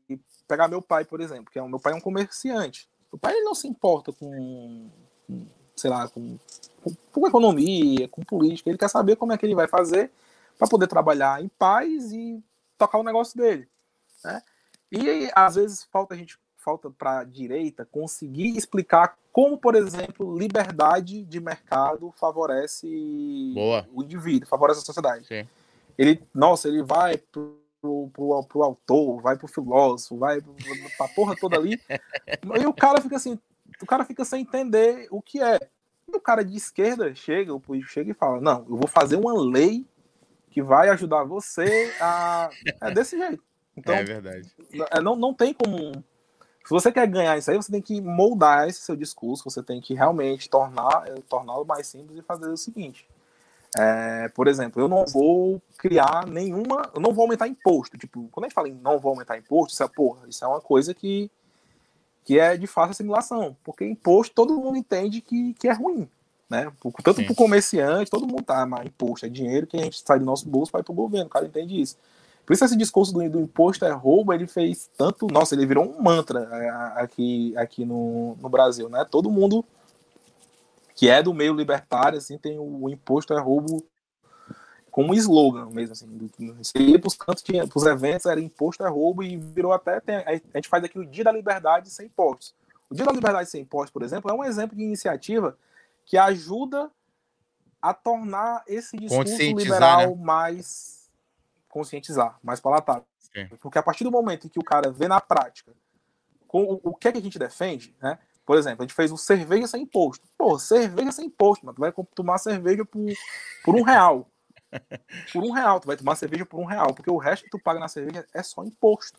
pegar meu pai, por exemplo, que é o meu pai é um comerciante. O pai ele não se importa com, com sei lá, com, com, com, economia, com política. Ele quer saber como é que ele vai fazer para poder trabalhar em paz e tocar o negócio dele. Né? E às vezes falta a gente falta para a direita conseguir explicar como, por exemplo, liberdade de mercado favorece Boa. o indivíduo, favorece a sociedade. Sim. Ele, nossa, ele vai pro pro, pro, autor, vai pro filósofo, vai pra porra toda ali. e o cara fica assim, o cara fica sem entender o que é. E o cara de esquerda chega, chega e fala: Não, eu vou fazer uma lei que vai ajudar você a. É desse jeito. Então, é verdade. É, não, não tem como. Se você quer ganhar isso aí, você tem que moldar esse seu discurso, você tem que realmente tornar torná-lo mais simples e fazer o seguinte: é, por exemplo, eu não vou criar nenhuma. Eu não vou aumentar imposto. Tipo, quando a gente fala em não vou aumentar imposto, isso é porra, isso é uma coisa que, que é de fácil assimilação. Porque imposto todo mundo entende que, que é ruim. Né? Tanto para o comerciante, todo mundo tá, mas imposto é dinheiro que a gente sai do nosso bolso vai para o governo, o cara entende isso. Por isso esse discurso do, do, imposto é roubo, ele fez tanto. Nossa, ele virou um mantra é, aqui, aqui no, no Brasil, né? Todo mundo que é do meio libertário, assim, tem o, o imposto é roubo como slogan mesmo, assim. Você ia pros cantos, tinha, pros eventos, era imposto é roubo e virou até, tem, a gente faz aqui o Dia da Liberdade sem impostos. O Dia da Liberdade sem impostos, por exemplo, é um exemplo de iniciativa que ajuda a tornar esse discurso liberal né? mais conscientizar, mais palatável. Sim. Porque a partir do momento em que o cara vê na prática com o, o que é que a gente defende, né? Por exemplo, a gente fez um cerveja sem imposto. Pô, cerveja sem imposto, mano. Tu vai tomar cerveja por, por um real. Por um real. Tu vai tomar cerveja por um real. Porque o resto que tu paga na cerveja é só imposto.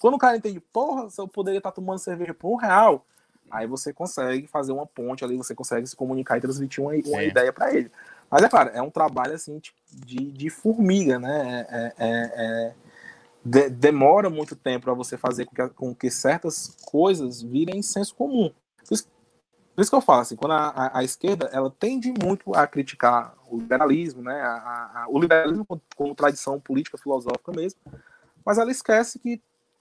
Quando o cara entende, porra, se eu poderia estar tomando cerveja por um real, aí você consegue fazer uma ponte ali, você consegue se comunicar e transmitir uma, uma é. ideia para ele. Mas é claro, é um trabalho assim tipo, de, de formiga, né? É, é, é de, demora muito tempo para você fazer com que, com que, certas coisas virem senso comum. Por isso, por isso que eu falo assim, quando a, a, a, esquerda ela tende muito a criticar o liberalismo, né, a, o liberalismo como, tradição política filosófica mesmo, mas ela esquece que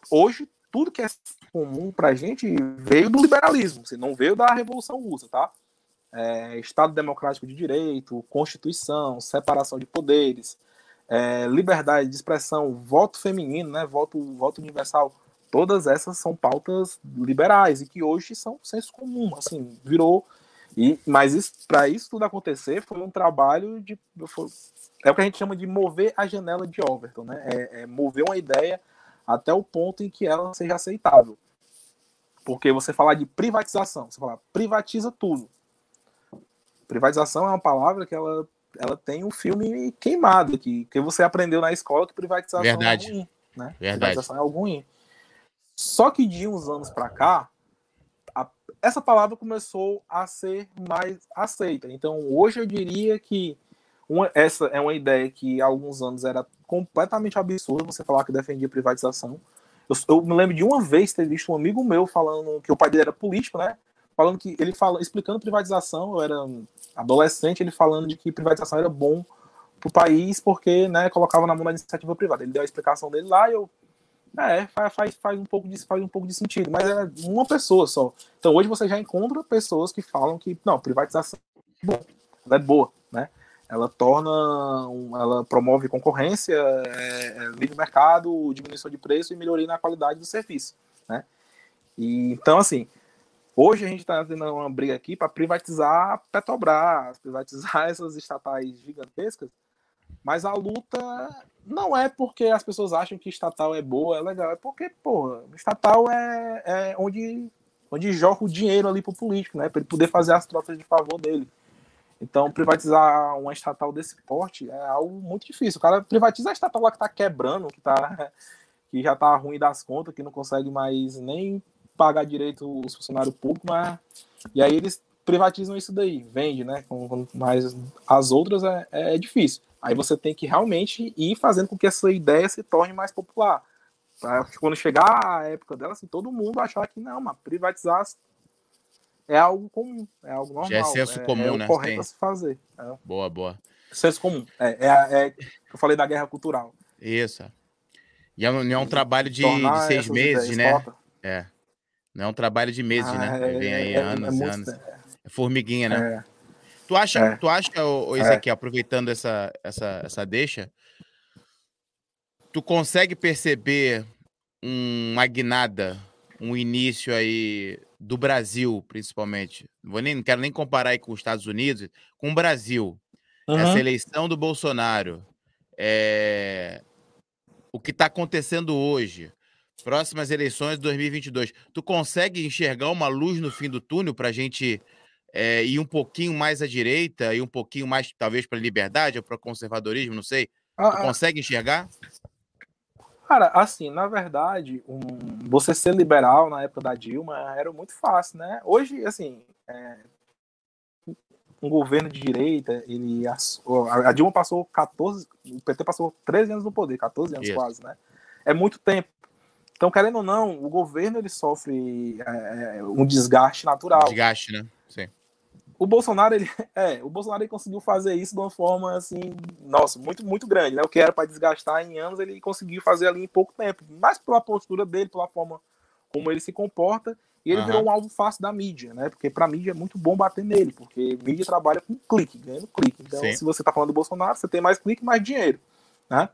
hoje tudo que é comum para a gente veio do liberalismo, assim, não veio da Revolução Russa, tá? É, Estado Democrático de Direito, Constituição, separação de poderes, é, liberdade de expressão, voto feminino, né, voto, voto universal, todas essas são pautas liberais e que hoje são senso comum, assim, virou. E, mas para isso tudo acontecer foi um trabalho de. Foi, é o que a gente chama de mover a janela de Overton, né? É, é mover uma ideia até o ponto em que ela seja aceitável. Porque você falar de privatização, você falar privatiza tudo. Privatização é uma palavra que ela ela tem um filme queimado que, que você aprendeu na escola que privatização é Verdade. é ruim, né? Verdade. Privatização é algo ruim. Só que de uns anos para cá, a, essa palavra começou a ser mais aceita. Então, hoje eu diria que uma, essa é uma ideia que há alguns anos era completamente absurda você falar que defendia privatização. Eu, eu, me lembro de uma vez ter visto um amigo meu falando que o pai dele era político, né? Falando que ele fala, explicando privatização, eu era adolescente, ele falando de que privatização era bom para o país porque, né, colocava na mão da iniciativa privada. Ele deu a explicação dele lá e eu é, faz, faz, um pouco de, faz um pouco de sentido, mas é uma pessoa só. Então hoje você já encontra pessoas que falam que, não, privatização é boa, ela é boa, né? Ela torna, ela promove concorrência, é, é livre mercado, diminuição de preço e melhoria na qualidade do serviço, né? E, então, assim, hoje a gente está tendo uma briga aqui para privatizar Petrobras, privatizar essas estatais gigantescas, mas a luta não é porque as pessoas acham que estatal é boa, é legal, é porque, porra, estatal é, é onde, onde joga o dinheiro ali pro político, né? Para ele poder fazer as trocas de favor dele. Então, privatizar uma estatal desse porte é algo muito difícil. O cara privatiza a estatal lá que tá quebrando, que, tá, que já tá ruim das contas, que não consegue mais nem pagar direito os funcionários públicos, mas... e aí eles privatizam isso daí, vende, né? Mas as outras é, é difícil. Aí você tem que realmente ir fazendo com que essa ideia se torne mais popular. Pra quando chegar a época dela, assim, todo mundo achar que não, mas privatizar é algo comum, é algo normal. Já é senso é, comum, é né? correto a se fazer. É. Boa, boa. Senso comum. É, é, é, eu falei da guerra cultural. Isso. E é, não é um trabalho de, de seis meses, né? É. Não é um trabalho de meses, né? ah, né? Vem aí é, anos e anos. É formiguinha, né? É. Tu acha, é. tu acha, o Ezequiel, é. aproveitando essa, essa, essa deixa, tu consegue perceber uma guinada, um início aí do Brasil, principalmente? Não, vou nem, não quero nem comparar aí com os Estados Unidos, com o Brasil. Uhum. Essa eleição do Bolsonaro, é... o que está acontecendo hoje, próximas eleições de 2022, tu consegue enxergar uma luz no fim do túnel para a gente é, ir um pouquinho mais à direita e um pouquinho mais, talvez, para a liberdade ou para o conservadorismo, não sei. Ah, tu consegue enxergar? Cara, assim, na verdade, um, você ser liberal na época da Dilma era muito fácil, né? Hoje, assim, é, um governo de direita, ele a Dilma passou 14, o PT passou 13 anos no poder, 14 anos Isso. quase, né? É muito tempo. Então, querendo ou não, o governo ele sofre é, um desgaste natural. Desgaste, né? Sim o Bolsonaro, ele, é, o Bolsonaro ele conseguiu fazer isso de uma forma assim, nossa, muito, muito grande, né? O que era para desgastar em anos, ele conseguiu fazer ali em pouco tempo, mais pela postura dele, pela forma como ele se comporta, e ele uhum. virou um alvo fácil da mídia, né? Porque para mídia é muito bom bater nele, porque mídia trabalha com clique, ganhando clique. Então, Sim. se você tá falando do Bolsonaro, você tem mais clique, mais dinheiro, né?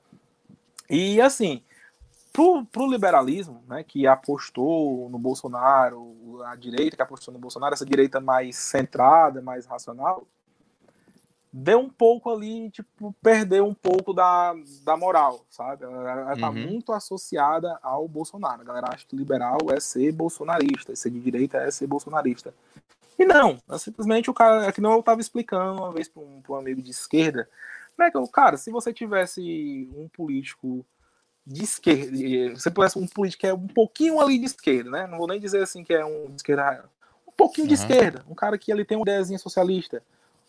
E assim, Pro, pro liberalismo, né, que apostou no Bolsonaro, a direita que apostou no Bolsonaro, essa direita mais centrada, mais racional, deu um pouco ali, tipo, perdeu um pouco da, da moral, sabe? Ela, ela tá uhum. muito associada ao Bolsonaro. A galera acha que liberal é ser bolsonarista, ser de direita é ser bolsonarista. E não, é simplesmente o cara, é que não eu tava explicando uma vez para um, um amigo de esquerda, né, que, cara, se você tivesse um político de esquerda, você pudesse um político que é um pouquinho ali de esquerda, né? Não vou nem dizer assim que é um de esquerda, um pouquinho de esquerda, um cara que ele tem uma ideiazinha socialista,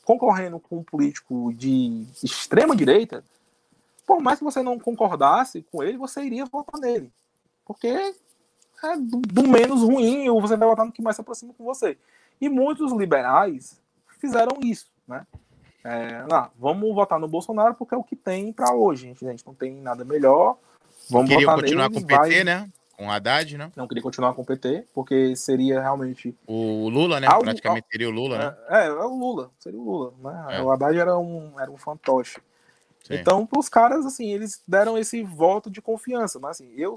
concorrendo com um político de extrema direita, por mais que você não concordasse com ele, você iria votar nele. Porque é do, do menos ruim, ou você vai votar no que mais se aproxima com você. E muitos liberais fizeram isso, né? É, não, vamos votar no Bolsonaro porque é o que tem para hoje, gente. A gente não tem nada melhor Vamos queria continuar com o PT, vai... né? Com o Haddad, né? Não queria continuar com o PT, porque seria realmente. O Lula, né? Algo... Praticamente seria o Lula, né? É, é, é o Lula, seria o Lula. Né? É. O Haddad era um, era um fantoche. Sim. Então, para os caras, assim, eles deram esse voto de confiança. Mas, assim, eu,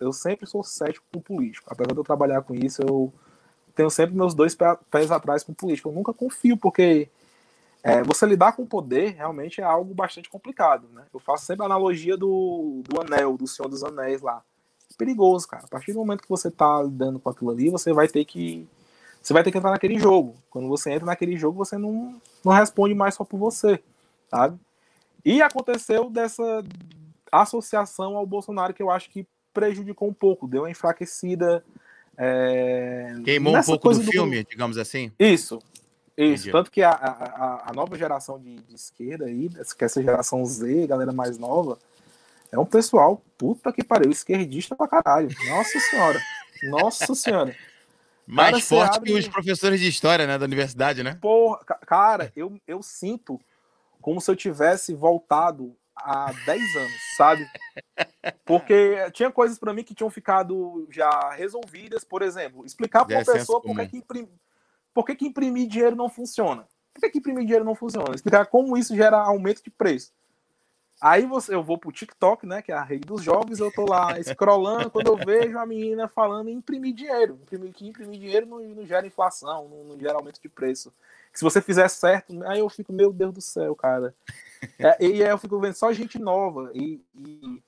eu sempre sou cético com político. Apesar de eu trabalhar com isso, eu tenho sempre meus dois pés atrás com político. Eu nunca confio, porque é, você lidar com o poder realmente é algo bastante complicado, né? Eu faço sempre a analogia do, do anel, do Senhor dos Anéis lá. É perigoso, cara. A partir do momento que você tá lidando com aquilo ali, você vai ter que. Você vai ter que entrar naquele jogo. Quando você entra naquele jogo, você não, não responde mais só por você, sabe? E aconteceu dessa associação ao Bolsonaro que eu acho que prejudicou um pouco, deu uma enfraquecida. É... Queimou um pouco do filme, do... digamos assim? Isso, isso, tanto que a, a, a nova geração de, de, esquerda aí, que essa geração Z, galera mais nova, é um pessoal, puta que pariu, esquerdista pra caralho. Nossa senhora. Nossa senhora. Mais cara, forte abre... que os professores de história, né, da universidade, né? Porra, cara, eu, eu sinto como se eu tivesse voltado há 10 anos, sabe? Porque tinha coisas para mim que tinham ficado já resolvidas, por exemplo, explicar para uma pessoa por que, que, imprim... por que, que imprimir dinheiro não funciona. Por que, que imprimir dinheiro não funciona? Explicar como isso gera aumento de preço. Aí você, eu vou pro TikTok, né, que é a rede dos jovens, eu tô lá scrollando, quando eu vejo a menina falando em imprimir dinheiro, imprimir, que imprimir dinheiro não, não gera inflação, não, não, gera aumento de preço. Que se você fizer certo, aí eu fico, meu Deus do céu, cara. É, e aí eu fico vendo só gente nova. E, e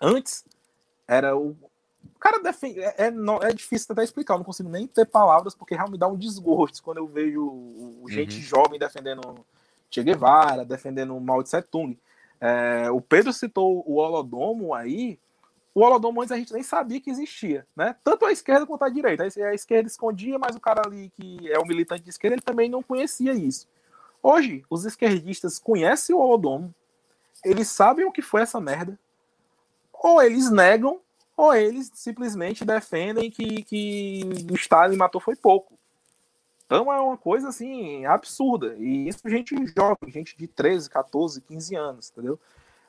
antes era o. O cara defende. É, é, é, difícil até explicar, eu não consigo nem ter palavras, porque realmente dá um desgosto quando eu vejo gente uhum. jovem defendendo Che Guevara, defendendo Mao Tse Tung. É, o Pedro citou o Holodomo aí. O Holodomo antes a gente nem sabia que existia, né? Tanto a esquerda quanto a direita. A esquerda escondia, mas o cara ali que é o militante de esquerda, ele também não conhecia isso. Hoje, os esquerdistas conhecem o Holodomo, eles sabem o que foi essa merda, ou eles negam, ou eles simplesmente defendem que, que o Stalin matou foi pouco. Então é uma coisa assim absurda. E isso gente jovem, gente de 13, 14, 15 anos, entendeu?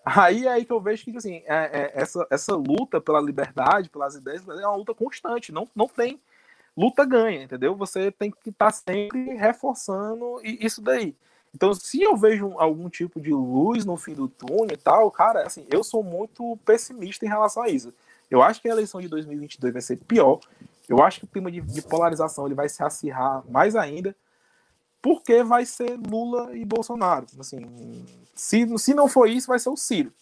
Aí é aí que eu vejo que assim, é, é, essa, essa luta pela liberdade, pelas ideias, é uma luta constante. Não, não tem luta ganha, entendeu? Você tem que estar tá sempre reforçando isso daí. Então, se eu vejo algum tipo de luz no fim do túnel e tal, cara, assim, eu sou muito pessimista em relação a isso. Eu acho que a eleição de 2022 vai ser pior. Eu acho que o clima de, de polarização ele vai se acirrar mais ainda, porque vai ser Lula e Bolsonaro. Assim, se, se não for isso, vai ser o Ciro.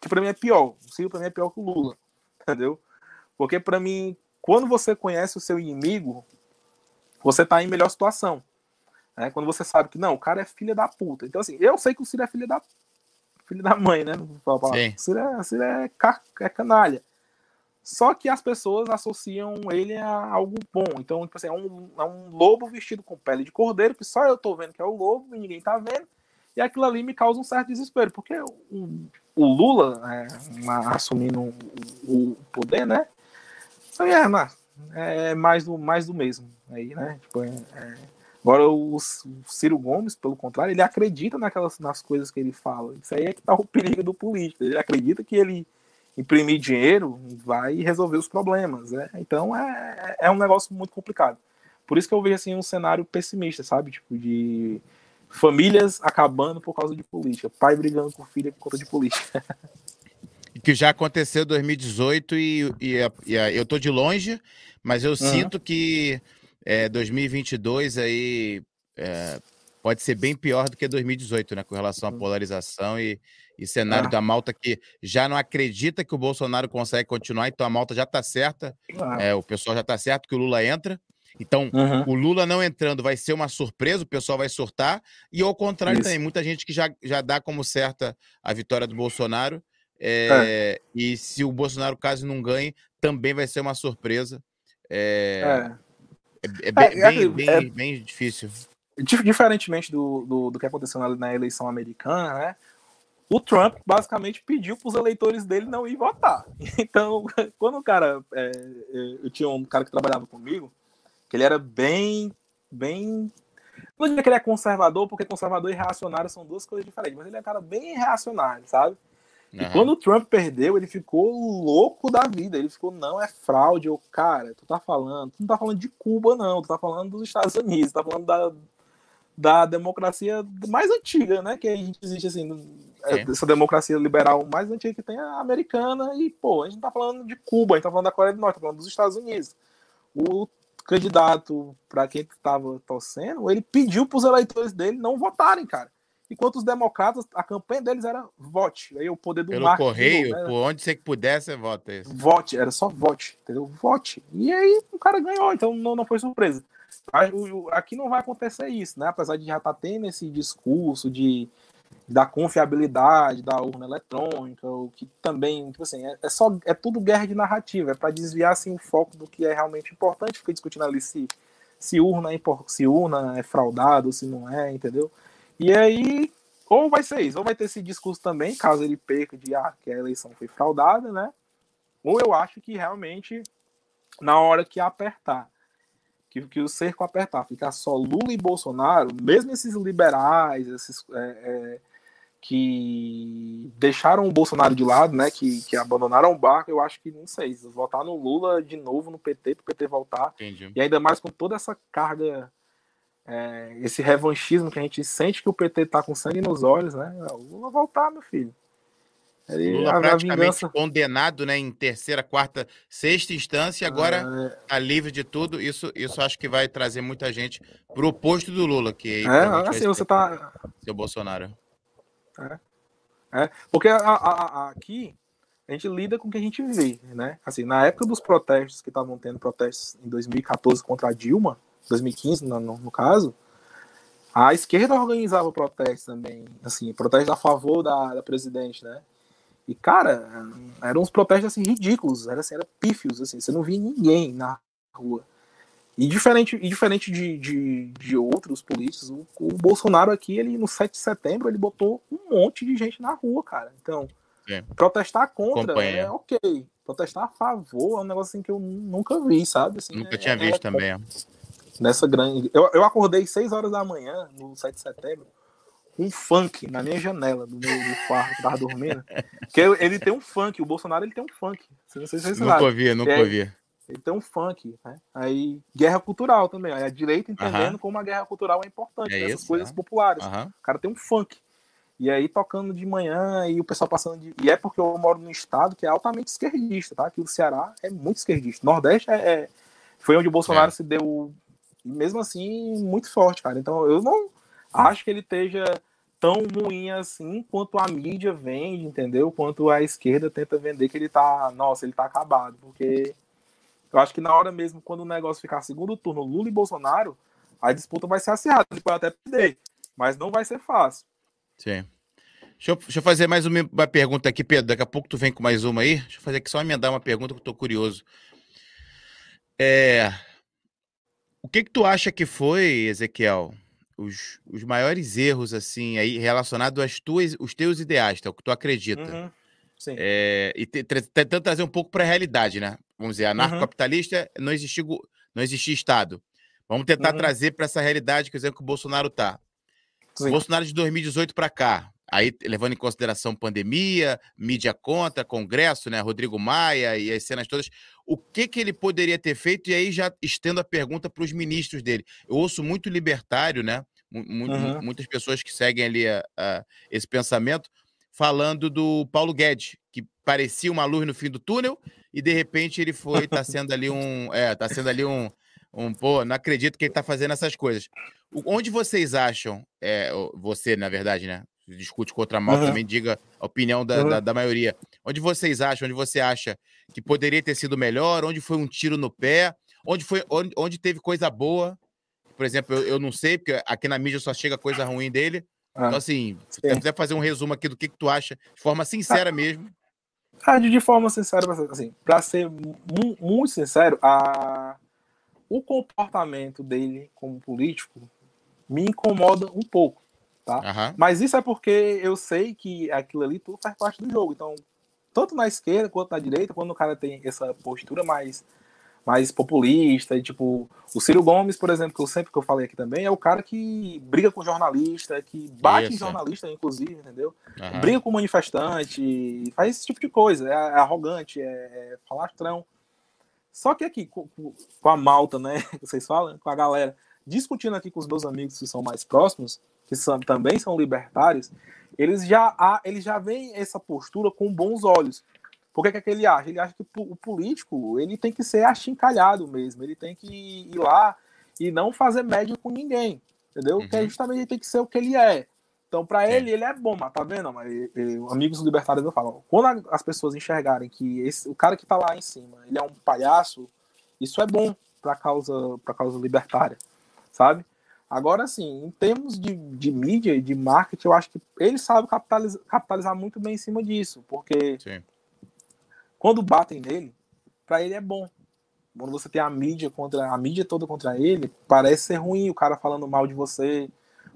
Que para mim é pior. O Ciro para mim é pior que o Lula. Entendeu? Porque para mim, quando você conhece o seu inimigo, você tá em melhor situação. Né? Quando você sabe que não, o cara é filha da puta. Então, assim, eu sei que o Ciro é filha da filho da mãe, né? O Ciro, é, Ciro é, é canalha. Só que as pessoas associam ele a algo bom. Então, tipo assim, é um, é um lobo vestido com pele de cordeiro, que só eu tô vendo que é o lobo e ninguém tá vendo. E aquilo ali me causa um certo desespero, porque o, o Lula é, assumindo o, o, poder, né? Aí é, é, mais, do, mais do mesmo. Aí, né? Tipo, é, é agora o, o, Ciro Gomes, pelo contrário, ele acredita naquelas nas coisas que ele fala. Isso aí é que tá o perigo do político. Ele acredita que ele imprimir dinheiro vai resolver os problemas, né? Então é, é um negócio muito complicado. Por isso que eu vejo assim um cenário pessimista, sabe? Tipo de famílias acabando por causa de política, pai brigando com filha por conta de política. que já aconteceu em 2018 e, e, e, eu tô de longe, mas eu uhum. sinto que é, 2022 aí é, pode ser bem pior do que 2018, né? Com relação à uhum. polarização e, e cenário ah. da Malta que já não acredita que o Bolsonaro consegue continuar, então a Malta já está certa, ah. é, o pessoal já está certo que o Lula entra. Então, uhum. o Lula não entrando vai ser uma surpresa, o pessoal vai surtar, e ao contrário Isso. também, muita gente que já, já dá como certa a vitória do Bolsonaro, é, é. e se o Bolsonaro, caso não ganhe, também vai ser uma surpresa. É, é. é bem, é, bem, bem, bem, difícil. Diferentemente do, do, do que aconteceu na, na eleição americana, né? O Trump basicamente pediu para os eleitores dele não ir votar. Então, quando o cara. É, é, eu tinha um cara que trabalhava comigo, que ele era bem. bem. Não diria que ele é conservador, porque conservador e reacionário são duas coisas diferentes, mas ele é um cara bem reacionário, sabe? Uhum. E quando o Trump perdeu, ele ficou louco da vida. Ele ficou, não, é fraude. Eu, cara, tu tá falando, tu não tá falando de Cuba, não, tu tá falando dos Estados Unidos, tu tá falando da, da democracia mais antiga, né? Que a gente existe assim, é. essa democracia liberal mais antiga que tem é a americana, e, pô, a gente não tá falando de Cuba, a gente tá falando da Coreia do Norte, tá falando dos Estados Unidos. O candidato, para quem estava torcendo, ele pediu para os eleitores dele não votarem, cara. Enquanto os democratas, a campanha deles era vote. Aí o poder do Pelo correio, né? por onde você puder, você vota isso. Vote, era só vote, entendeu? Vote. E aí o cara ganhou, então não, não foi surpresa. Aqui não vai acontecer isso, né? Apesar de já estar tá tendo esse discurso de da confiabilidade da urna eletrônica, o que também, tipo assim, é, é, só é tudo guerra de narrativa, é para desviar assim o foco do que é realmente importante, fica discutindo ali se se urna é se urna é fraudado, se não é, entendeu? E aí ou vai ser isso, ou vai ter esse discurso também, caso ele perca de ah, que a eleição foi fraudada, né? Ou eu acho que realmente na hora que apertar que, que o cerco apertar, ficar só Lula e Bolsonaro, mesmo esses liberais, esses é, é, que deixaram o Bolsonaro de lado, né, que, que abandonaram o barco, eu acho que, não sei, votar no Lula de novo no PT, para o PT voltar, Entendi. e ainda mais com toda essa carga, é, esse revanchismo que a gente sente que o PT tá com sangue nos olhos, né, o Lula voltar, meu filho. Ele, Lula a, praticamente condenado né, em terceira, quarta, sexta instância, agora é... tá livre de tudo. Isso, isso acho que vai trazer muita gente pro oposto do Lula, que é, assim, você tá. Seu Bolsonaro. É. é. Porque a, a, a, aqui a gente lida com o que a gente vê, né? Assim, na época dos protestos que estavam tendo protestos em 2014 contra a Dilma, 2015 no, no, no caso, a esquerda organizava protestos também, assim, protestos a favor da, da presidente, né? E, cara, eram uns protestos assim ridículos, era, assim, era pífios, assim, você não via ninguém na rua. E diferente, e diferente de, de, de outros políticos, o, o, Bolsonaro aqui, ele no 7 de setembro, ele botou um monte de gente na rua, cara. Então, Sim. protestar contra Acompanha. é ok. Protestar a favor é um negócio assim que eu nunca vi, sabe? Assim, nunca é, tinha visto é, também. Nessa grande. Eu, eu acordei 6 horas da manhã, no 7 de setembro, um funk na minha janela, do meu quarto que tava dormindo. que ele tem um funk, o Bolsonaro ele tem um funk. Não sei se vocês Nunca ouvi, nunca é, ouvi. Ele tem um funk, né? Aí, guerra cultural também. Aí a direita entendendo uh -huh. como a guerra cultural é importante, é essas coisas é. populares. Uh -huh. O cara tem um funk. E aí tocando de manhã e o pessoal passando de. E é porque eu moro num estado que é altamente esquerdista, tá? Aqui o Ceará é muito esquerdista. Nordeste é, é... foi onde o Bolsonaro é. se deu, mesmo assim, muito forte, cara. Então eu não acho que ele esteja tão ruim assim quanto a mídia vende, entendeu? Quanto a esquerda tenta vender que ele tá, nossa, ele tá acabado, porque eu acho que na hora mesmo, quando o negócio ficar segundo turno, Lula e Bolsonaro, a disputa vai ser acirrada. Ele pode até perder, mas não vai ser fácil. Sim. Deixa eu, deixa eu, fazer mais uma, uma, pergunta aqui, Pedro. Daqui a pouco tu vem com mais uma aí. Deixa eu fazer aqui só emendar uma pergunta que eu tô curioso. É... O que que tu acha que foi, Ezequiel, os, os maiores erros, assim, aí relacionados às tuas, os teus ideais, tá? o que tu acredita? Uhum. É, e tentando trazer um pouco para a realidade, né? Vamos dizer, anarcocapitalista, uhum. não, existia, não existia Estado. Vamos tentar uhum. trazer para essa realidade, que exemplo, que o Bolsonaro está. Bolsonaro de 2018 para cá, aí levando em consideração pandemia, mídia contra, Congresso, né, Rodrigo Maia e as cenas todas, o que que ele poderia ter feito? E aí já estendo a pergunta para os ministros dele. Eu ouço muito libertário, né? uhum. Muitas pessoas que seguem ali a, a, esse pensamento, falando do Paulo Guedes, que parecia uma luz no fim do túnel e de repente ele foi, tá sendo ali um, é, tá sendo ali um, um pô, não acredito que ele tá fazendo essas coisas. Onde vocês acham, é, você na verdade, né, discute contra mal, uhum. também diga a opinião da, uhum. da, da, maioria. Onde vocês acham, onde você acha que poderia ter sido melhor, onde foi um tiro no pé, onde foi, onde, onde teve coisa boa. Por exemplo, eu, eu não sei, porque aqui na mídia só chega coisa ruim dele. Ah, então, assim, se você quiser fazer um resumo aqui do que, que tu acha, de forma sincera ah, mesmo. Ah, de forma sincera, assim, para ser muito sincero, a... o comportamento dele como político me incomoda um pouco, tá? Uhum. Mas isso é porque eu sei que aquilo ali tudo faz parte do jogo. Então, tanto na esquerda quanto na direita, quando o cara tem essa postura mais mais populista, e tipo, o Ciro Gomes, por exemplo, que eu sempre que eu falei aqui também, é o cara que briga com jornalista, que bate Isso. em jornalista, inclusive, entendeu? Uhum. Briga com manifestante, faz esse tipo de coisa, é, é arrogante, é, é falastrão. Só que aqui, com, com a malta, né, que vocês falam, com a galera, discutindo aqui com os meus amigos que são mais próximos, que são, também são libertários, eles já, eles já veem essa postura com bons olhos. Por que, é que ele acha? Ele acha que o político ele tem que ser achincalhado mesmo, ele tem que ir lá e não fazer média com ninguém, entendeu? Uhum. Que é justamente ele tem que ser o que ele é. Então, para ele, ele é bom, mas tá vendo? Mas, ele, amigos libertários eu falo, quando as pessoas enxergarem que esse, o cara que tá lá em cima, ele é um palhaço, isso é bom para causa para causa libertária, sabe? Agora, assim, em termos de, de mídia e de marketing, eu acho que ele sabe capitalizar, capitalizar muito bem em cima disso, porque Sim quando batem nele, para ele é bom. Quando você tem a mídia contra a mídia toda contra ele, parece ser ruim o cara falando mal de você,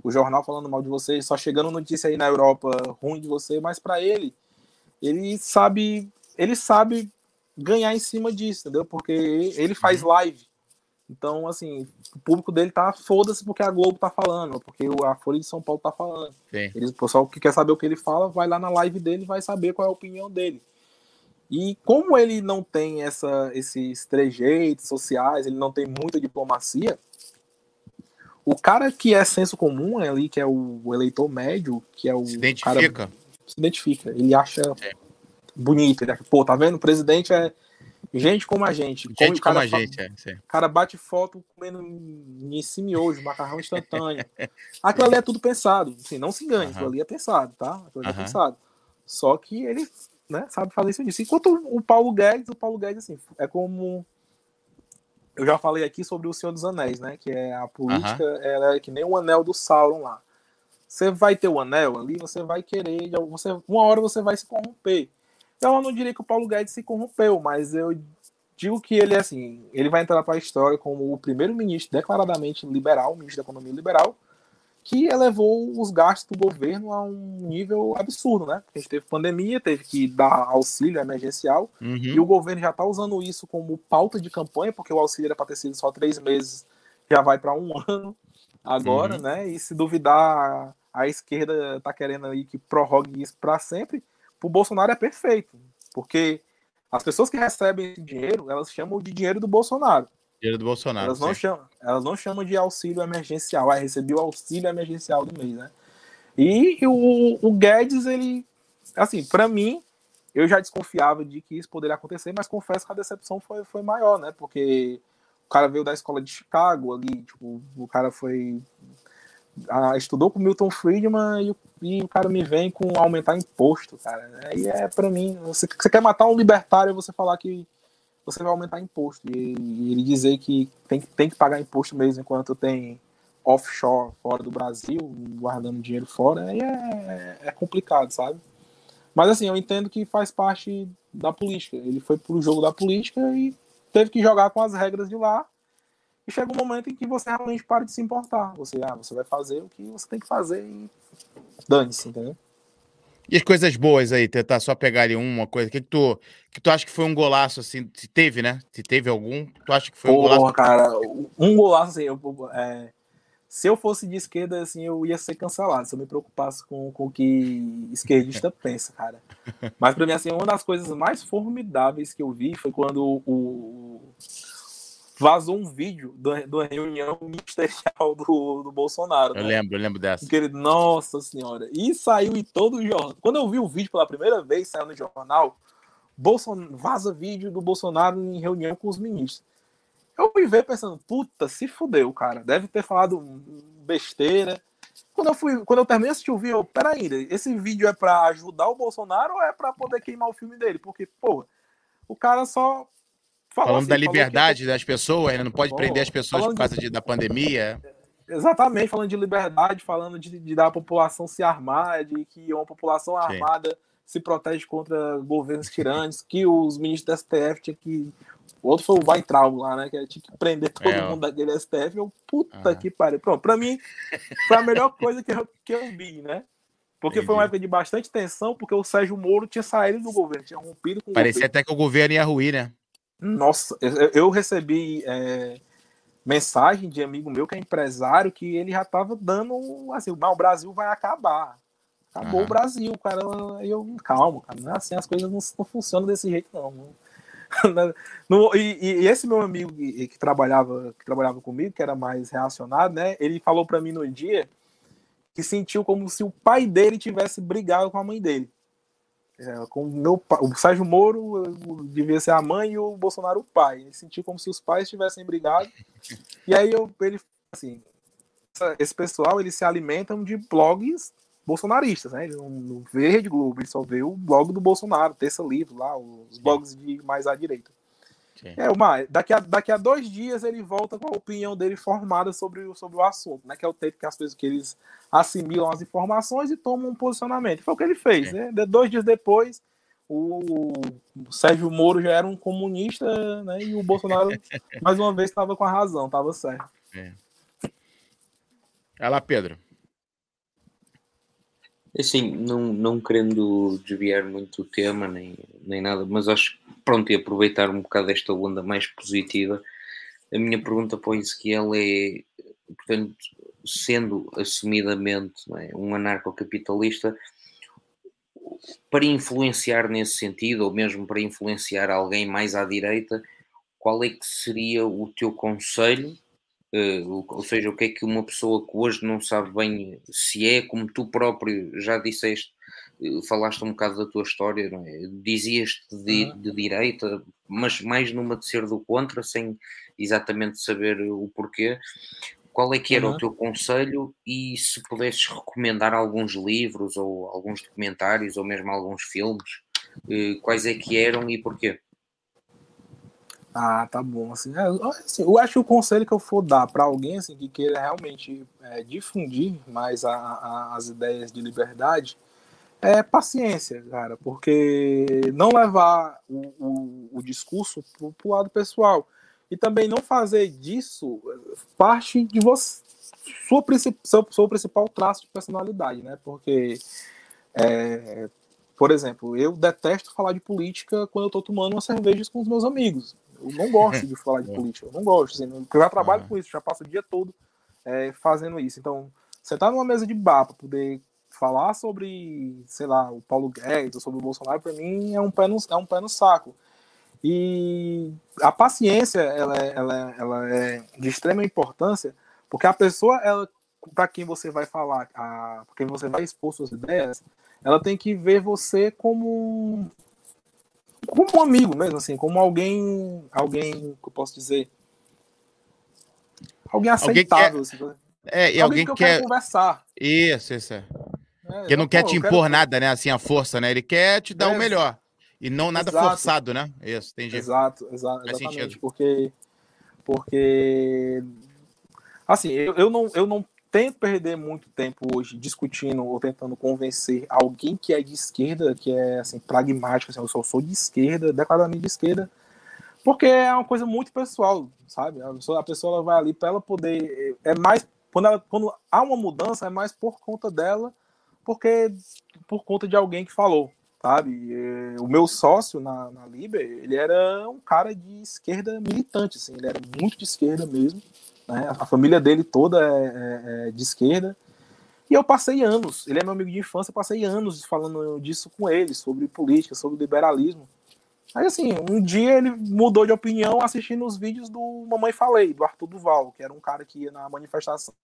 o jornal falando mal de você, só chegando notícia aí na Europa ruim de você, mas para ele, ele sabe, ele sabe ganhar em cima disso, entendeu? Porque ele faz uhum. live Então, assim, o público dele tá foda-se porque a Globo tá falando, porque a Folha de São Paulo tá falando. Eles, o pessoal que quer saber o que ele fala, vai lá na live dele e vai saber qual é a opinião dele. E como ele não tem essa, esses trejeitos sociais, ele não tem muita diplomacia, o cara que é senso comum ali, que é o eleitor médio, que é o. Se identifica. Cara, se identifica. Ele acha é. bonito. Ele acha, pô, tá vendo? O presidente é gente como a gente. Gente como, como a gente, é. O cara bate foto comendo nesse miojo, macarrão instantâneo. Aquilo ali é tudo pensado. Assim, não se engane, uhum. aquilo ali é pensado, tá? Aquilo ali uhum. é pensado. Só que ele né, sabe fazer isso disso. Enquanto o Paulo Guedes, o Paulo Guedes, assim, é como eu já falei aqui sobre o Senhor dos Anéis, né? Que é a política, uhum. ela é que nem o anel do Sauron lá. Você vai ter o anel ali, você vai querer, você, uma hora você vai se corromper. Então eu não diria que o Paulo Guedes se corrompeu, mas eu digo que ele assim, ele vai entrar para a história como o primeiro ministro declaradamente liberal, ministro da economia liberal, que elevou os gastos do governo a um nível absurdo, né? Porque a gente teve pandemia, teve que dar auxílio emergencial, uhum. e o governo já está usando isso como pauta de campanha, porque o auxílio era para ter sido só três meses, já vai para um ano agora, uhum. né? E se duvidar, a esquerda está querendo aí que prorrogue isso para sempre. Para o Bolsonaro é perfeito, porque as pessoas que recebem esse dinheiro, elas chamam de dinheiro do Bolsonaro. Dinheiro do Bolsonaro. Elas não, chamam, elas não chamam de auxílio emergencial. Ah, recebi o auxílio emergencial do mês, né? E o, o Guedes, ele, assim, para mim, eu já desconfiava de que isso poderia acontecer, mas confesso que a decepção foi, foi maior, né? Porque o cara veio da escola de Chicago ali, tipo, o cara foi. Ah, estudou com Milton Friedman e, e, o cara me vem com aumentar imposto, cara. Aí é para mim. Você, você quer matar um libertário você falar que você vai aumentar imposto. E, e ele dizer que tem, tem que pagar imposto mesmo enquanto tem offshore fora do Brasil, guardando dinheiro fora, aí é, é complicado, sabe? Mas assim, eu entendo que faz parte da política. Ele foi pro jogo da política e teve que jogar com as regras de lá. E chega um momento em que você realmente para de se importar. Você, ah, você vai fazer o que você tem que fazer e dane-se, entendeu? E as coisas boas aí, tentar só pegar ali uma coisa. O que, que, tu, que tu acha que foi um golaço, assim? Se teve, né? Se teve algum, tu acha que foi um golaço? cara, um golaço, assim, eu, é, se eu fosse de esquerda, assim, eu ia ser cancelado, se eu me preocupasse com, com o que esquerdista pensa, cara. Mas pra mim, assim, uma das coisas mais formidáveis que eu vi foi quando o, vazou um vídeo da reunião ministerial do, do Bolsonaro. Eu né? lembro, eu lembro dessa. Ele, nossa senhora. E saiu em todo o jornal. Quando eu vi o vídeo pela primeira vez, saiu no jornal, Bolson... vaza vídeo do Bolsonaro em reunião com os ministros. Eu me ver pensando, puta, se fudeu, cara. Deve ter falado besteira. Quando eu fui, quando eu terminei de assistir o vídeo, eu, peraí, esse vídeo é para ajudar o Bolsonaro ou é para poder queimar o filme dele? Porque, pô, o cara só falando assim, da liberdade que... das pessoas, né? não pode prender as pessoas por causa de... De, da pandemia. Exatamente, falando de liberdade, falando de, de da população se armar, de que uma população Sim. armada se protege contra governos tirânicos, que os ministros do STF tinham que. O outro foi o Weintraub lá, né? Que tinha que prender todo é, mundo daquele STF. Eu, puta ah. que pariu. Pronto, pra mim, foi a melhor coisa que eu, que eu vi, né? Porque Entendi. foi uma época de bastante tensão, porque o Sérgio Moro tinha saído do governo, tinha rompido com Parecia até que o governo ia ruir, né? Nossa, eu recebi é, mensagem de amigo meu que é empresário que ele já estava dando assim, o Brasil vai acabar. Acabou uhum. o Brasil, cara. Eu, calma, cara. Não é assim, as coisas não, não funcionam desse jeito, não. no, e, e, esse meu amigo que, que, trabalhava que trabalhava comigo, que era mais reacionado, né? Ele falou para mim no dia que sentiu como se o pai dele tivesse brigado com a mãe dele. É, com meu o Sérgio Moro devia ser a mãe e o Bolsonaro o pai. Ele sentiu como se os pais tivessem brigado. E aí eu, ele assim, esse pessoal eles se alimentam de blogs bolsonaristas, né? Eles não vê Rede Globo, eles só vê o blog do Bolsonaro, Terça Livre lá, os blogs de mais à direita. É, uma, daqui, a, daqui a dois dias ele volta com a opinião dele formada sobre, o, sobre o assunto, né? Que é o tempo que as pessoas que eles assimilam as informações e tomam um posicionamento. Foi o que ele fez, é. né? Dois dias depois, o, o Sérgio Moro já era um comunista, né? E o Bolsonaro, mais uma vez, estava com a razão, estava certo. É. Vai lá, Pedro. Assim, não, não querendo desviar muito o tema, nem, nem nada, mas acho que, pronto, e aproveitar um bocado desta onda mais positiva, a minha pergunta para o Ezequiel é, portanto, sendo assumidamente é, um anarcocapitalista, para influenciar nesse sentido, ou mesmo para influenciar alguém mais à direita, qual é que seria o teu conselho? Uh, ou seja, o que é que uma pessoa que hoje não sabe bem se é, como tu próprio já disseste, uh, falaste um bocado da tua história, não é? dizias de, uhum. de direita, mas mais numa de ser do contra, sem exatamente saber o porquê. Qual é que era uhum. o teu conselho e se pudesses recomendar alguns livros ou alguns documentários ou mesmo alguns filmes, uh, quais é que eram e porquê? Ah, tá bom. Assim, é, assim, eu acho que o conselho que eu for dar para alguém assim, que queira realmente é, difundir mais a, a, as ideias de liberdade é paciência, cara, porque não levar o, o, o discurso pro, pro lado pessoal e também não fazer disso parte de você, sua, seu, seu principal traço de personalidade, né? Porque, é, por exemplo, eu detesto falar de política quando eu estou tomando uma cerveja com os meus amigos. Eu não gosto de falar de é. política, eu não gosto. Assim, porque eu já trabalho com isso, já passo o dia todo é, fazendo isso. Então, sentar numa mesa de bar para poder falar sobre, sei lá, o Paulo Guedes ou sobre o Bolsonaro, para mim é um, pé no, é um pé no saco. E a paciência, ela é, ela, ela é de extrema importância, porque a pessoa, ela, para quem você vai falar, para quem você vai expor suas ideias, ela tem que ver você como como um amigo mesmo, assim, como alguém, alguém que eu posso dizer, alguém aceitável. Alguém quer... assim, é, e alguém, alguém que, quer conversar. Isso, isso é. é que não quer te impor quero... nada, né? Assim, a força, né? Ele quer te dar é, o melhor. E não nada exato. forçado, né? Isso, tem jeito. Exato, exato exatamente. Sentido. Porque, porque assim, eu, eu, não, eu não tento perder muito tempo hoje discutindo ou tentando convencer alguém que é de esquerda, que é assim, pragmático, assim, eu só sou de esquerda, declaradamente de esquerda, porque é uma coisa muito pessoal, sabe? A pessoa, a pessoa vai ali para ela poder. É mais. Quando, ela, quando há uma mudança, é mais por conta dela, porque por conta de alguém que falou, sabe? O meu sócio na, na Liber, ele era um cara de esquerda militante, assim, ele era muito de esquerda mesmo. Né? A família dele toda é, é, é, de esquerda. E eu passei anos, ele é meu amigo de infância, eu passei anos falando disso com ele, sobre política, sobre liberalismo. Aí assim, um dia ele mudou de opinião assistindo os vídeos do Mamãe Falei, do Arthur Duval, que era um cara que ia na manifestação.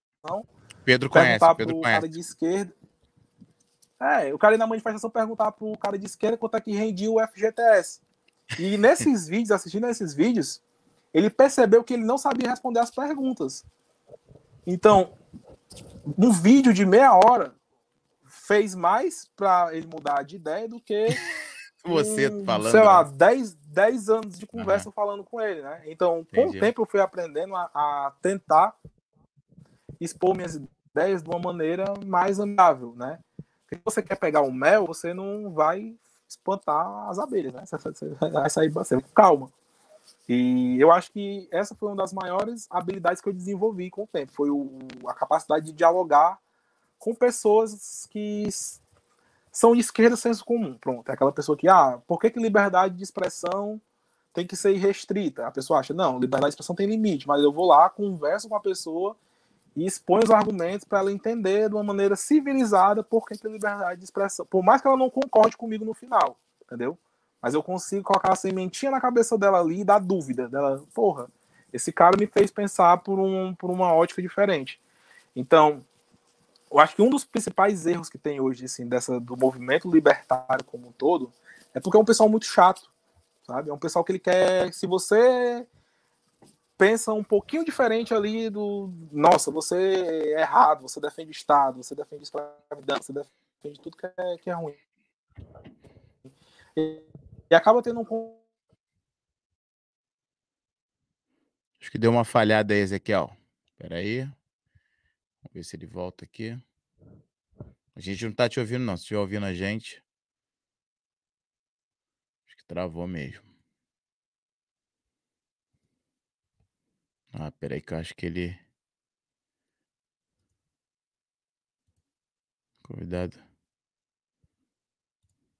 Pedro conhece, Pedro conhece. cara de esquerda. É, o cara ia na manifestação perguntar pro cara de esquerda quanto é que rendia o FGTS. E nesses vídeos, assistindo esses vídeos, ele percebeu que ele não sabia responder as perguntas. Então, um vídeo de meia hora fez mais para ele mudar de ideia do que você um, falando. Sei lá, 10, né? 10 anos de conversa uhum. falando com ele, né? Então, Entendi. com o tempo eu fui aprendendo a, a, tentar expor minhas ideias de uma maneira mais amigável, né? Porque se você quer pegar o mel, você não vai espantar as abelhas, né? Você vai sair bastante calma. E eu acho que essa foi uma das maiores habilidades que eu desenvolvi com o tempo. Foi o, a capacidade de dialogar com pessoas que são de esquerda senso comum. Pronto, é aquela pessoa que, ah, por que, que liberdade de expressão tem que ser restrita? A pessoa acha, não, liberdade de expressão tem limite, mas eu vou lá, converso com a pessoa e exponho os argumentos para ela entender de uma maneira civilizada por que, que liberdade de expressão, por mais que ela não concorde comigo no final, entendeu? Mas eu consigo colocar a sementinha na cabeça dela ali e dar dúvida dela. Porra, esse cara me fez pensar por, um, por uma ótica diferente. Então, eu acho que um dos principais erros que tem hoje, assim, dessa, do movimento libertário como um todo, é porque é um pessoal muito chato, sabe? É um pessoal que ele quer, se você pensa um pouquinho diferente ali do, nossa, você é errado, você defende Estado, você defende escravidão, você defende tudo que é, que é ruim. E acaba tendo um. Acho que deu uma falhada aí, Ezequiel. Espera aí. Vamos ver se ele volta aqui. A gente não tá te ouvindo, não. Se estiver ouvindo a gente. Acho que travou mesmo. Ah, peraí que eu acho que ele. Convidado.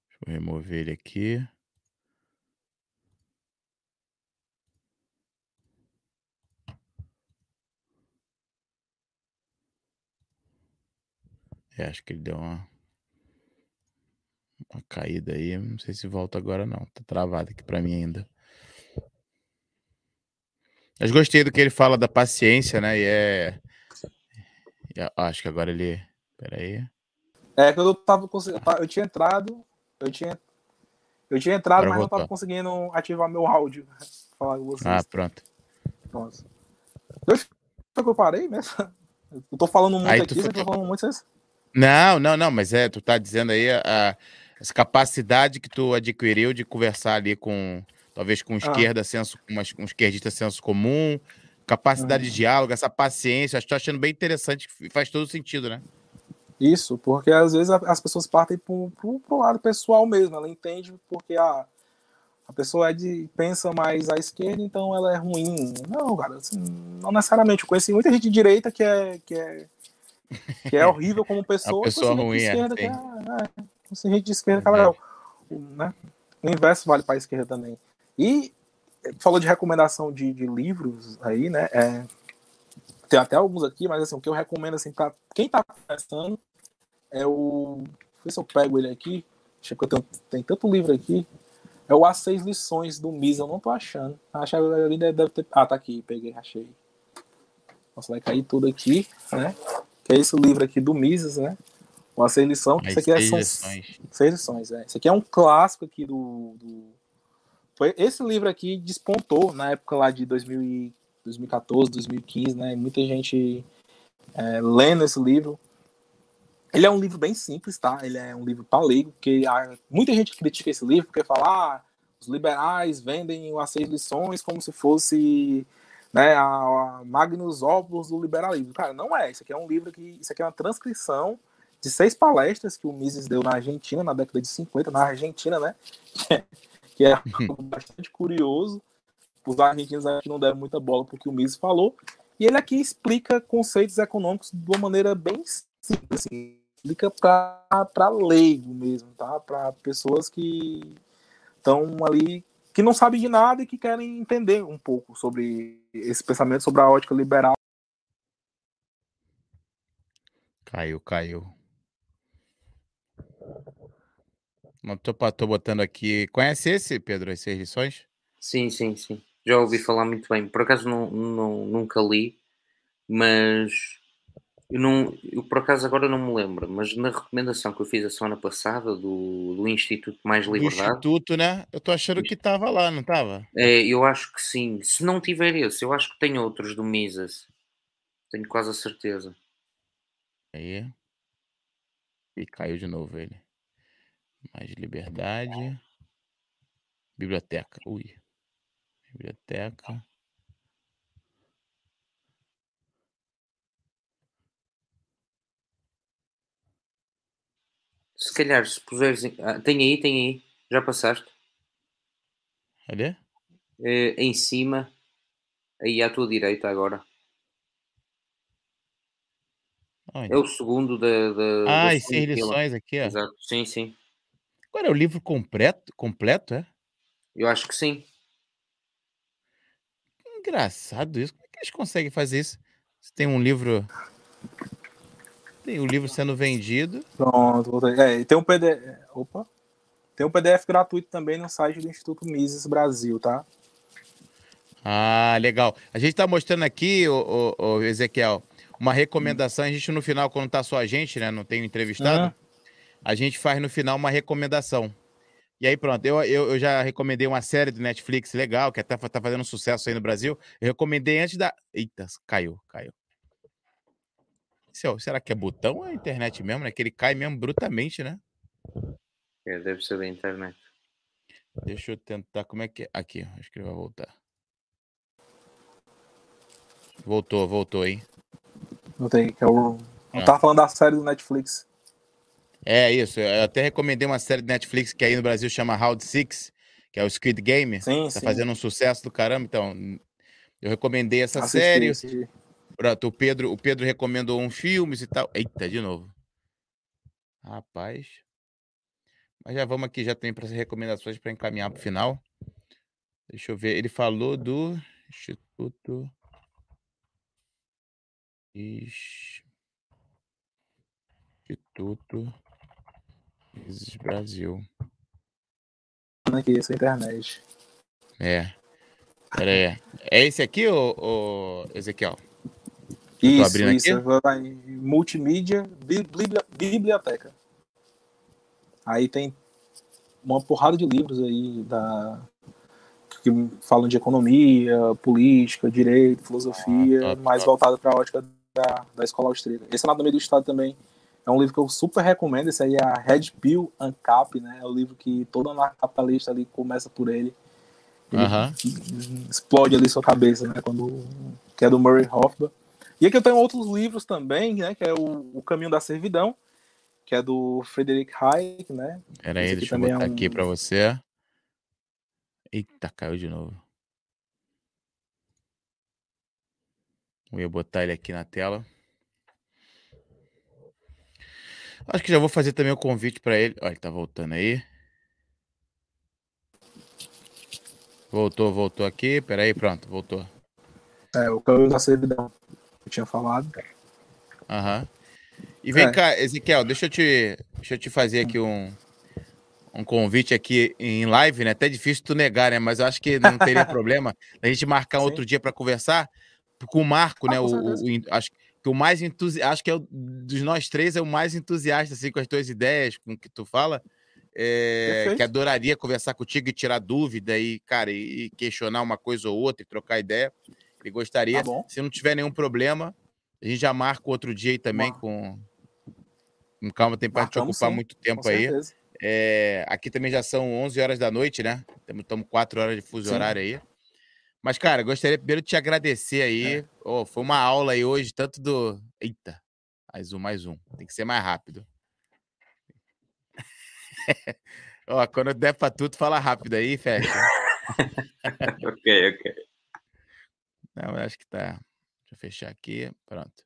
Deixa eu remover ele aqui. É, acho que ele deu uma, uma caída aí. Não sei se volta agora, não. Tá travado aqui para mim ainda. Mas gostei do que ele fala da paciência, né? E é. Acho que agora ele. Peraí. É, quando eu tava Eu tinha entrado. Eu tinha. Eu tinha entrado, agora mas voltou. não tava conseguindo ativar meu áudio. Falar com vocês. Ah, pronto. Nossa. Deixa que eu parei mesmo. Eu tô falando muito aí aqui, você tá falando muito. Não, não, não, mas é, tu tá dizendo aí a, essa capacidade que tu adquiriu de conversar ali com, talvez com ah. esquerda, ah. senso, uma, um esquerdista senso comum, capacidade de diálogo, essa paciência, acho que tô achando bem interessante, faz todo sentido, né? Isso, porque às vezes as pessoas partem pro, pro, pro lado pessoal mesmo, ela entende porque a, a pessoa é de, pensa mais à esquerda, então ela é ruim. Não, cara, assim, não necessariamente. Eu conheci muita gente de direita que é, que é, que é horrível como pessoa. Pessoa ruim, de esquerda, é, é, é, gente de esquerda que é legal. Né? O inverso vale para a esquerda também. E falou de recomendação de, de livros aí, né? É, tem até alguns aqui, mas assim, o que eu recomendo assim, para quem está começando é o. Deixa eu ver se eu pego ele aqui. Que eu tenho, tem tanto livro aqui. É o As Seis Lições do Mises, eu não tô achando. Acho que deve ter. Ah, tá aqui, peguei, achei. Nossa, vai cair tudo aqui, né? Que é esse livro aqui do Mises, né? O As Seis Lições. Isso aqui é, são seis lições, é. Isso aqui é um clássico aqui do, do. Esse livro aqui despontou na época lá de 2000 2014, 2015, né? Muita gente é, lendo esse livro. Ele é um livro bem simples, tá? Ele é um livro para leigo, que muita gente critica esse livro porque fala, ah, os liberais vendem as seis lições como se fosse né, a, a Magnus Opus do liberalismo. Cara, não é. Isso aqui é um livro que. Isso aqui é uma transcrição de seis palestras que o Mises deu na Argentina na década de 50, na Argentina, né? que é algo bastante curioso. Os argentinos aqui não deram muita bola porque o Mises falou. E ele aqui explica conceitos econômicos de uma maneira bem simples, assim, explica para leigo mesmo, tá? Para pessoas que estão ali que não sabem de nada e que querem entender um pouco sobre esse pensamento sobre a ótica liberal. Caiu, caiu. Não tô, tô botando aqui. Conhece esse, Pedro, essas lições? Sim, sim, sim. Já ouvi falar muito bem. Por acaso não, não, nunca li, mas eu, não, eu por acaso agora não me lembro, mas na recomendação que eu fiz a semana passada do, do Instituto Mais Liberdade. Do Instituto, né? Eu estou achando que estava lá, não estava? É, eu acho que sim. Se não tiver esse, eu acho que tem outros do Mises. Tenho quase a certeza. Aí. E caiu de novo ele. Mais liberdade. Biblioteca. Ui. Biblioteca. Se calhar, se puseres. Ah, tem aí, tem aí. Já passaste? Olha. Uh, em cima. Aí à tua direita agora. Olha. É o segundo da. da ah, e sem lições aqui, ó. Exato, sim, sim. Agora é o livro completo, completo, é? Eu acho que sim. Engraçado isso. Como é que eles conseguem fazer isso? Se tem um livro tem o livro sendo vendido. Pronto, é, tem um PDF. Opa! Tem um PDF gratuito também no site do Instituto Mises Brasil, tá? Ah, legal. A gente está mostrando aqui, o, o, o, Ezequiel, uma recomendação. A gente no final, quando tá só a gente, né? Não tem entrevistado, uhum. a gente faz no final uma recomendação. E aí, pronto, eu, eu, eu, já recomendei uma série do Netflix legal, que até tá fazendo sucesso aí no Brasil. Eu recomendei antes da. Eita, caiu, caiu. Será que é botão ou é internet mesmo, né? Que ele cai mesmo brutamente, né? É, deve ser da internet. Deixa eu tentar. Como é que é? Aqui, acho que ele vai voltar. Voltou, voltou, hein? Voltei, que é o. Não ah. tava falando da série do Netflix. É isso, eu até recomendei uma série do Netflix que aí no Brasil chama Round Six, que é o Squid Game. Sim, tá sim. fazendo um sucesso do caramba, então eu recomendei essa assisti, série. Assisti. Pronto, o Pedro, o Pedro recomendou um filme e tal. Eita, de novo. Rapaz. Mas já vamos aqui, já tem para as recomendações para encaminhar para o final. Deixa eu ver. Ele falou do Instituto. Instituto Instituto Mises Brasil. Aqui, essa internet. É. Pera aí. É esse aqui, ô, ô Ezequiel? Isso, isso. Vai em multimídia, biblioteca. Aí tem uma porrada de livros aí da, que falam de economia, política, direito, filosofia, ah, mais voltado para a ótica da, da escola austríaca. Esse é lá no meio do estado também é um livro que eu super recomendo. Esse aí é a Red Pill Uncap, né? É o livro que todo anarcapitalista ali começa por ele. ele Explode ali sua cabeça, né? Quando, que é do Murray Hoffman. E aqui eu tenho outros livros também, né? Que é o, o Caminho da Servidão, que é do Frederick Hayek, né? Era ele, deixa eu botar é um... aqui para você. Eita, caiu de novo. Eu ia botar ele aqui na tela. Acho que já vou fazer também o convite para ele. Olha, ele tá voltando aí. Voltou, voltou aqui. Peraí, pronto, voltou. É, o caminho da servidão. Eu tinha falado. Aham. Uhum. E vem é. cá, Ezequiel, deixa eu te, deixa eu te fazer aqui um, um convite aqui em live, né? Até difícil tu negar, né? Mas eu acho que não teria problema a gente marcar outro dia para conversar com o Marco, ah, né? O, o, o, acho que o mais entusiasta, acho que é o, dos nós três é o mais entusiasta assim com as tuas ideias, com o que tu fala. É, que adoraria conversar contigo e tirar dúvida e, cara, e, e questionar uma coisa ou outra e trocar ideia. Ele gostaria. Tá Se não tiver nenhum problema, a gente já marca outro dia aí também com, com calma, tem para te ocupar sim, muito tempo aí. É, aqui também já são 11 horas da noite, né? Estamos 4 horas de fuso sim. horário aí. Mas, cara, gostaria primeiro de te agradecer aí. É. Oh, foi uma aula aí hoje, tanto do. Eita, mais um, mais um. Tem que ser mais rápido. Ó, oh, quando der pra tudo, fala rápido aí, fecha. ok, ok. Não, eu acho que tá. Deixa eu fechar aqui. Pronto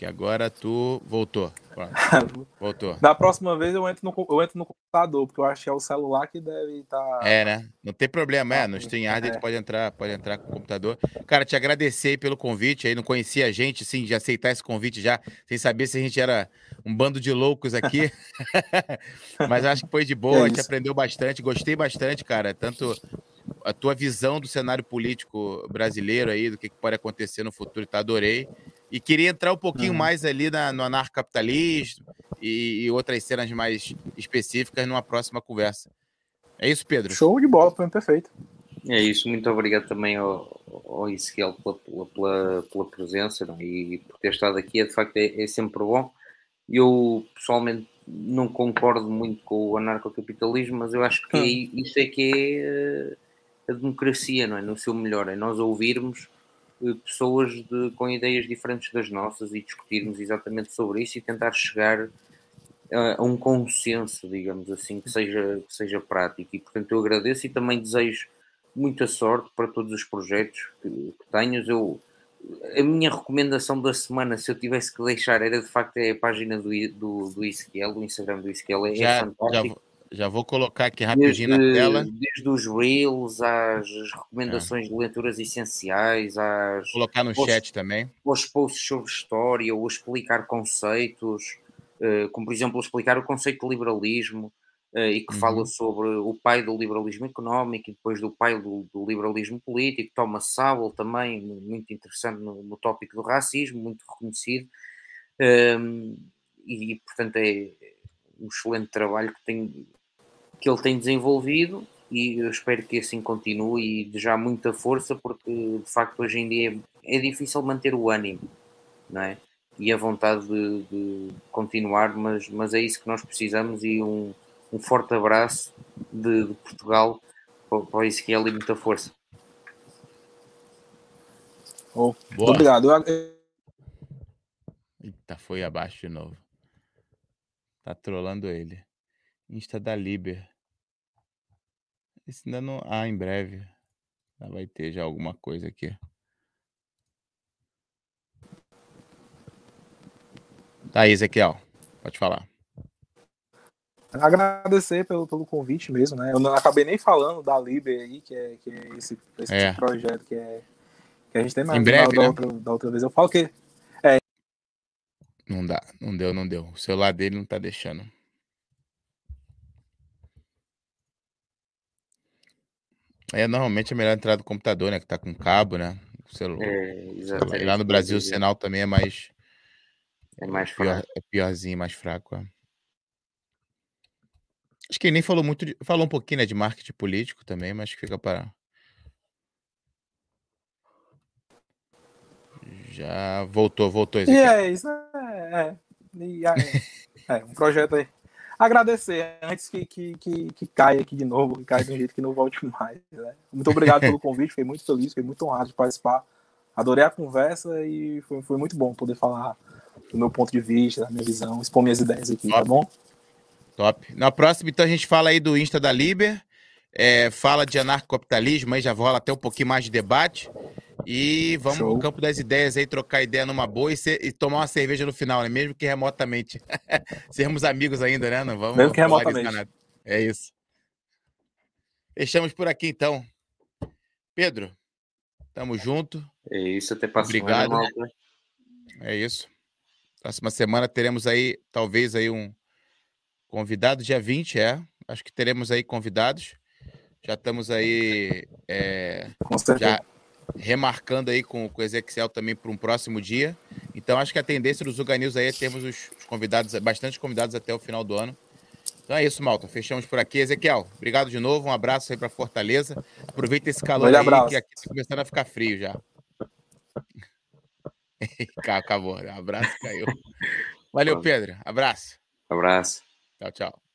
que agora tu voltou. voltou. Da próxima vez eu entro, no, eu entro no computador, porque eu acho que é o celular que deve estar. Tá... É, né? Não tem problema, é. No StreamYard é. a gente pode entrar, pode entrar com o computador. Cara, te agradecer pelo convite aí. Não conhecia a gente, sim, de aceitar esse convite já, sem saber se a gente era um bando de loucos aqui. Mas acho que foi de boa, é a gente aprendeu bastante, gostei bastante, cara. Tanto a tua visão do cenário político brasileiro aí, do que pode acontecer no futuro, tá? Adorei. E queria entrar um pouquinho uhum. mais ali na, no anarcocapitalismo e, e outras cenas mais específicas numa próxima conversa. É isso, Pedro? Show de bola, foi perfeito. É isso, muito obrigado também ao, ao Ezequiel pela, pela, pela presença não? É? e por ter estado aqui. É, de facto, é, é, sempre bom. Eu, pessoalmente, não concordo muito com o anarcocapitalismo, mas eu acho que hum. isso é que é eh, a democracia, não é? No seu melhor, é nós ouvirmos pessoas de, com ideias diferentes das nossas e discutirmos exatamente sobre isso e tentar chegar a, a um consenso, digamos assim, que seja, que seja prático. E portanto eu agradeço e também desejo muita sorte para todos os projetos que, que tenhas. Eu, a minha recomendação da semana, se eu tivesse que deixar, era de facto é a página do, do, do Ezequiel, do Instagram do Ezequiel, é, já, fantástico. Já, já vou colocar aqui rapidinho desde, na tela. Desde os Reels, às recomendações é. de leituras essenciais, às. Vou colocar no chat também. Os posts sobre história, ou explicar conceitos, uh, como por exemplo explicar o conceito de liberalismo, uh, e que uhum. fala sobre o pai do liberalismo económico e depois do pai do, do liberalismo político. Thomas Sowell também, muito interessante no, no tópico do racismo, muito reconhecido. Um, ehm, e, portanto é um excelente trabalho que tem que ele tem desenvolvido e eu espero que assim continue e de já muita força, porque de facto hoje em dia é, é difícil manter o ânimo, não é? E a vontade de, de, continuar, mas, mas é isso que nós precisamos e um, um forte abraço de, de Portugal para, para o Ezequiel e muita força. Oh, obrigado. Eita, foi abaixo de novo. Tá trolando ele. Insta da Liber. Esse ainda não. Ah, em breve. Já vai ter já alguma coisa aqui. Tá aí, Ezequiel. Pode falar. Agradecer pelo, pelo convite mesmo, né? Eu não acabei nem falando da Liber aí, que é, que é esse, esse é. projeto que, é, que a gente tem mais em breve, da, né? outra, da outra vez. Eu falo que Não dá, não deu, não deu. O celular dele não tá deixando. É, normalmente é melhor entrar do computador, né? Que tá com cabo, né? O celular. É, lá no Brasil o sinal também é mais. É mais pior, fraco. É piorzinho, mais fraco. É. Acho que ele nem falou muito. De, falou um pouquinho né, de marketing político também, mas fica para. Já voltou, voltou. E é isso, é, é, é, um projeto aí. Agradecer antes que, que, que, que caia aqui de novo, que caia de um jeito que não volte mais. Né? Muito obrigado pelo convite, fiquei muito feliz, fiquei muito honrado de participar. Adorei a conversa e foi, foi muito bom poder falar do meu ponto de vista, da minha visão, expor minhas ideias aqui, tá Top. tá bom? Top. Na próxima, então, a gente fala aí do Insta da Liber, é, fala de anarcocapitalismo, aí já rola até um pouquinho mais de debate. E vamos Show. no campo das ideias aí, trocar ideia numa boa e, ser, e, tomar uma cerveja no final, né? Mesmo que remotamente. Sermos amigos ainda, né? Não vamos Mesmo que remotamente. É isso. Fechamos por aqui, então. Pedro, tamo junto. É isso, até passou. Obrigado. É isso. Próxima semana teremos aí, talvez, aí um convidado, dia 20, é. Acho que teremos aí convidados. Já estamos aí. É, Com certeza. Já remarcando aí com, com o Ezequiel também para um próximo dia. Então, acho que a tendência dos Uganils aí é termos os, os convidados, bastante convidados até o final do ano. Então é isso, Malta. Fechamos por aqui. Ezequiel, obrigado de novo. Um abraço aí para Fortaleza. Aproveita esse calor aí, abraço. que aqui está começando a ficar frio já. Acabou. Um abraço, caiu. Valeu, Pedro. Abraço. Abraço. Tchau, tchau.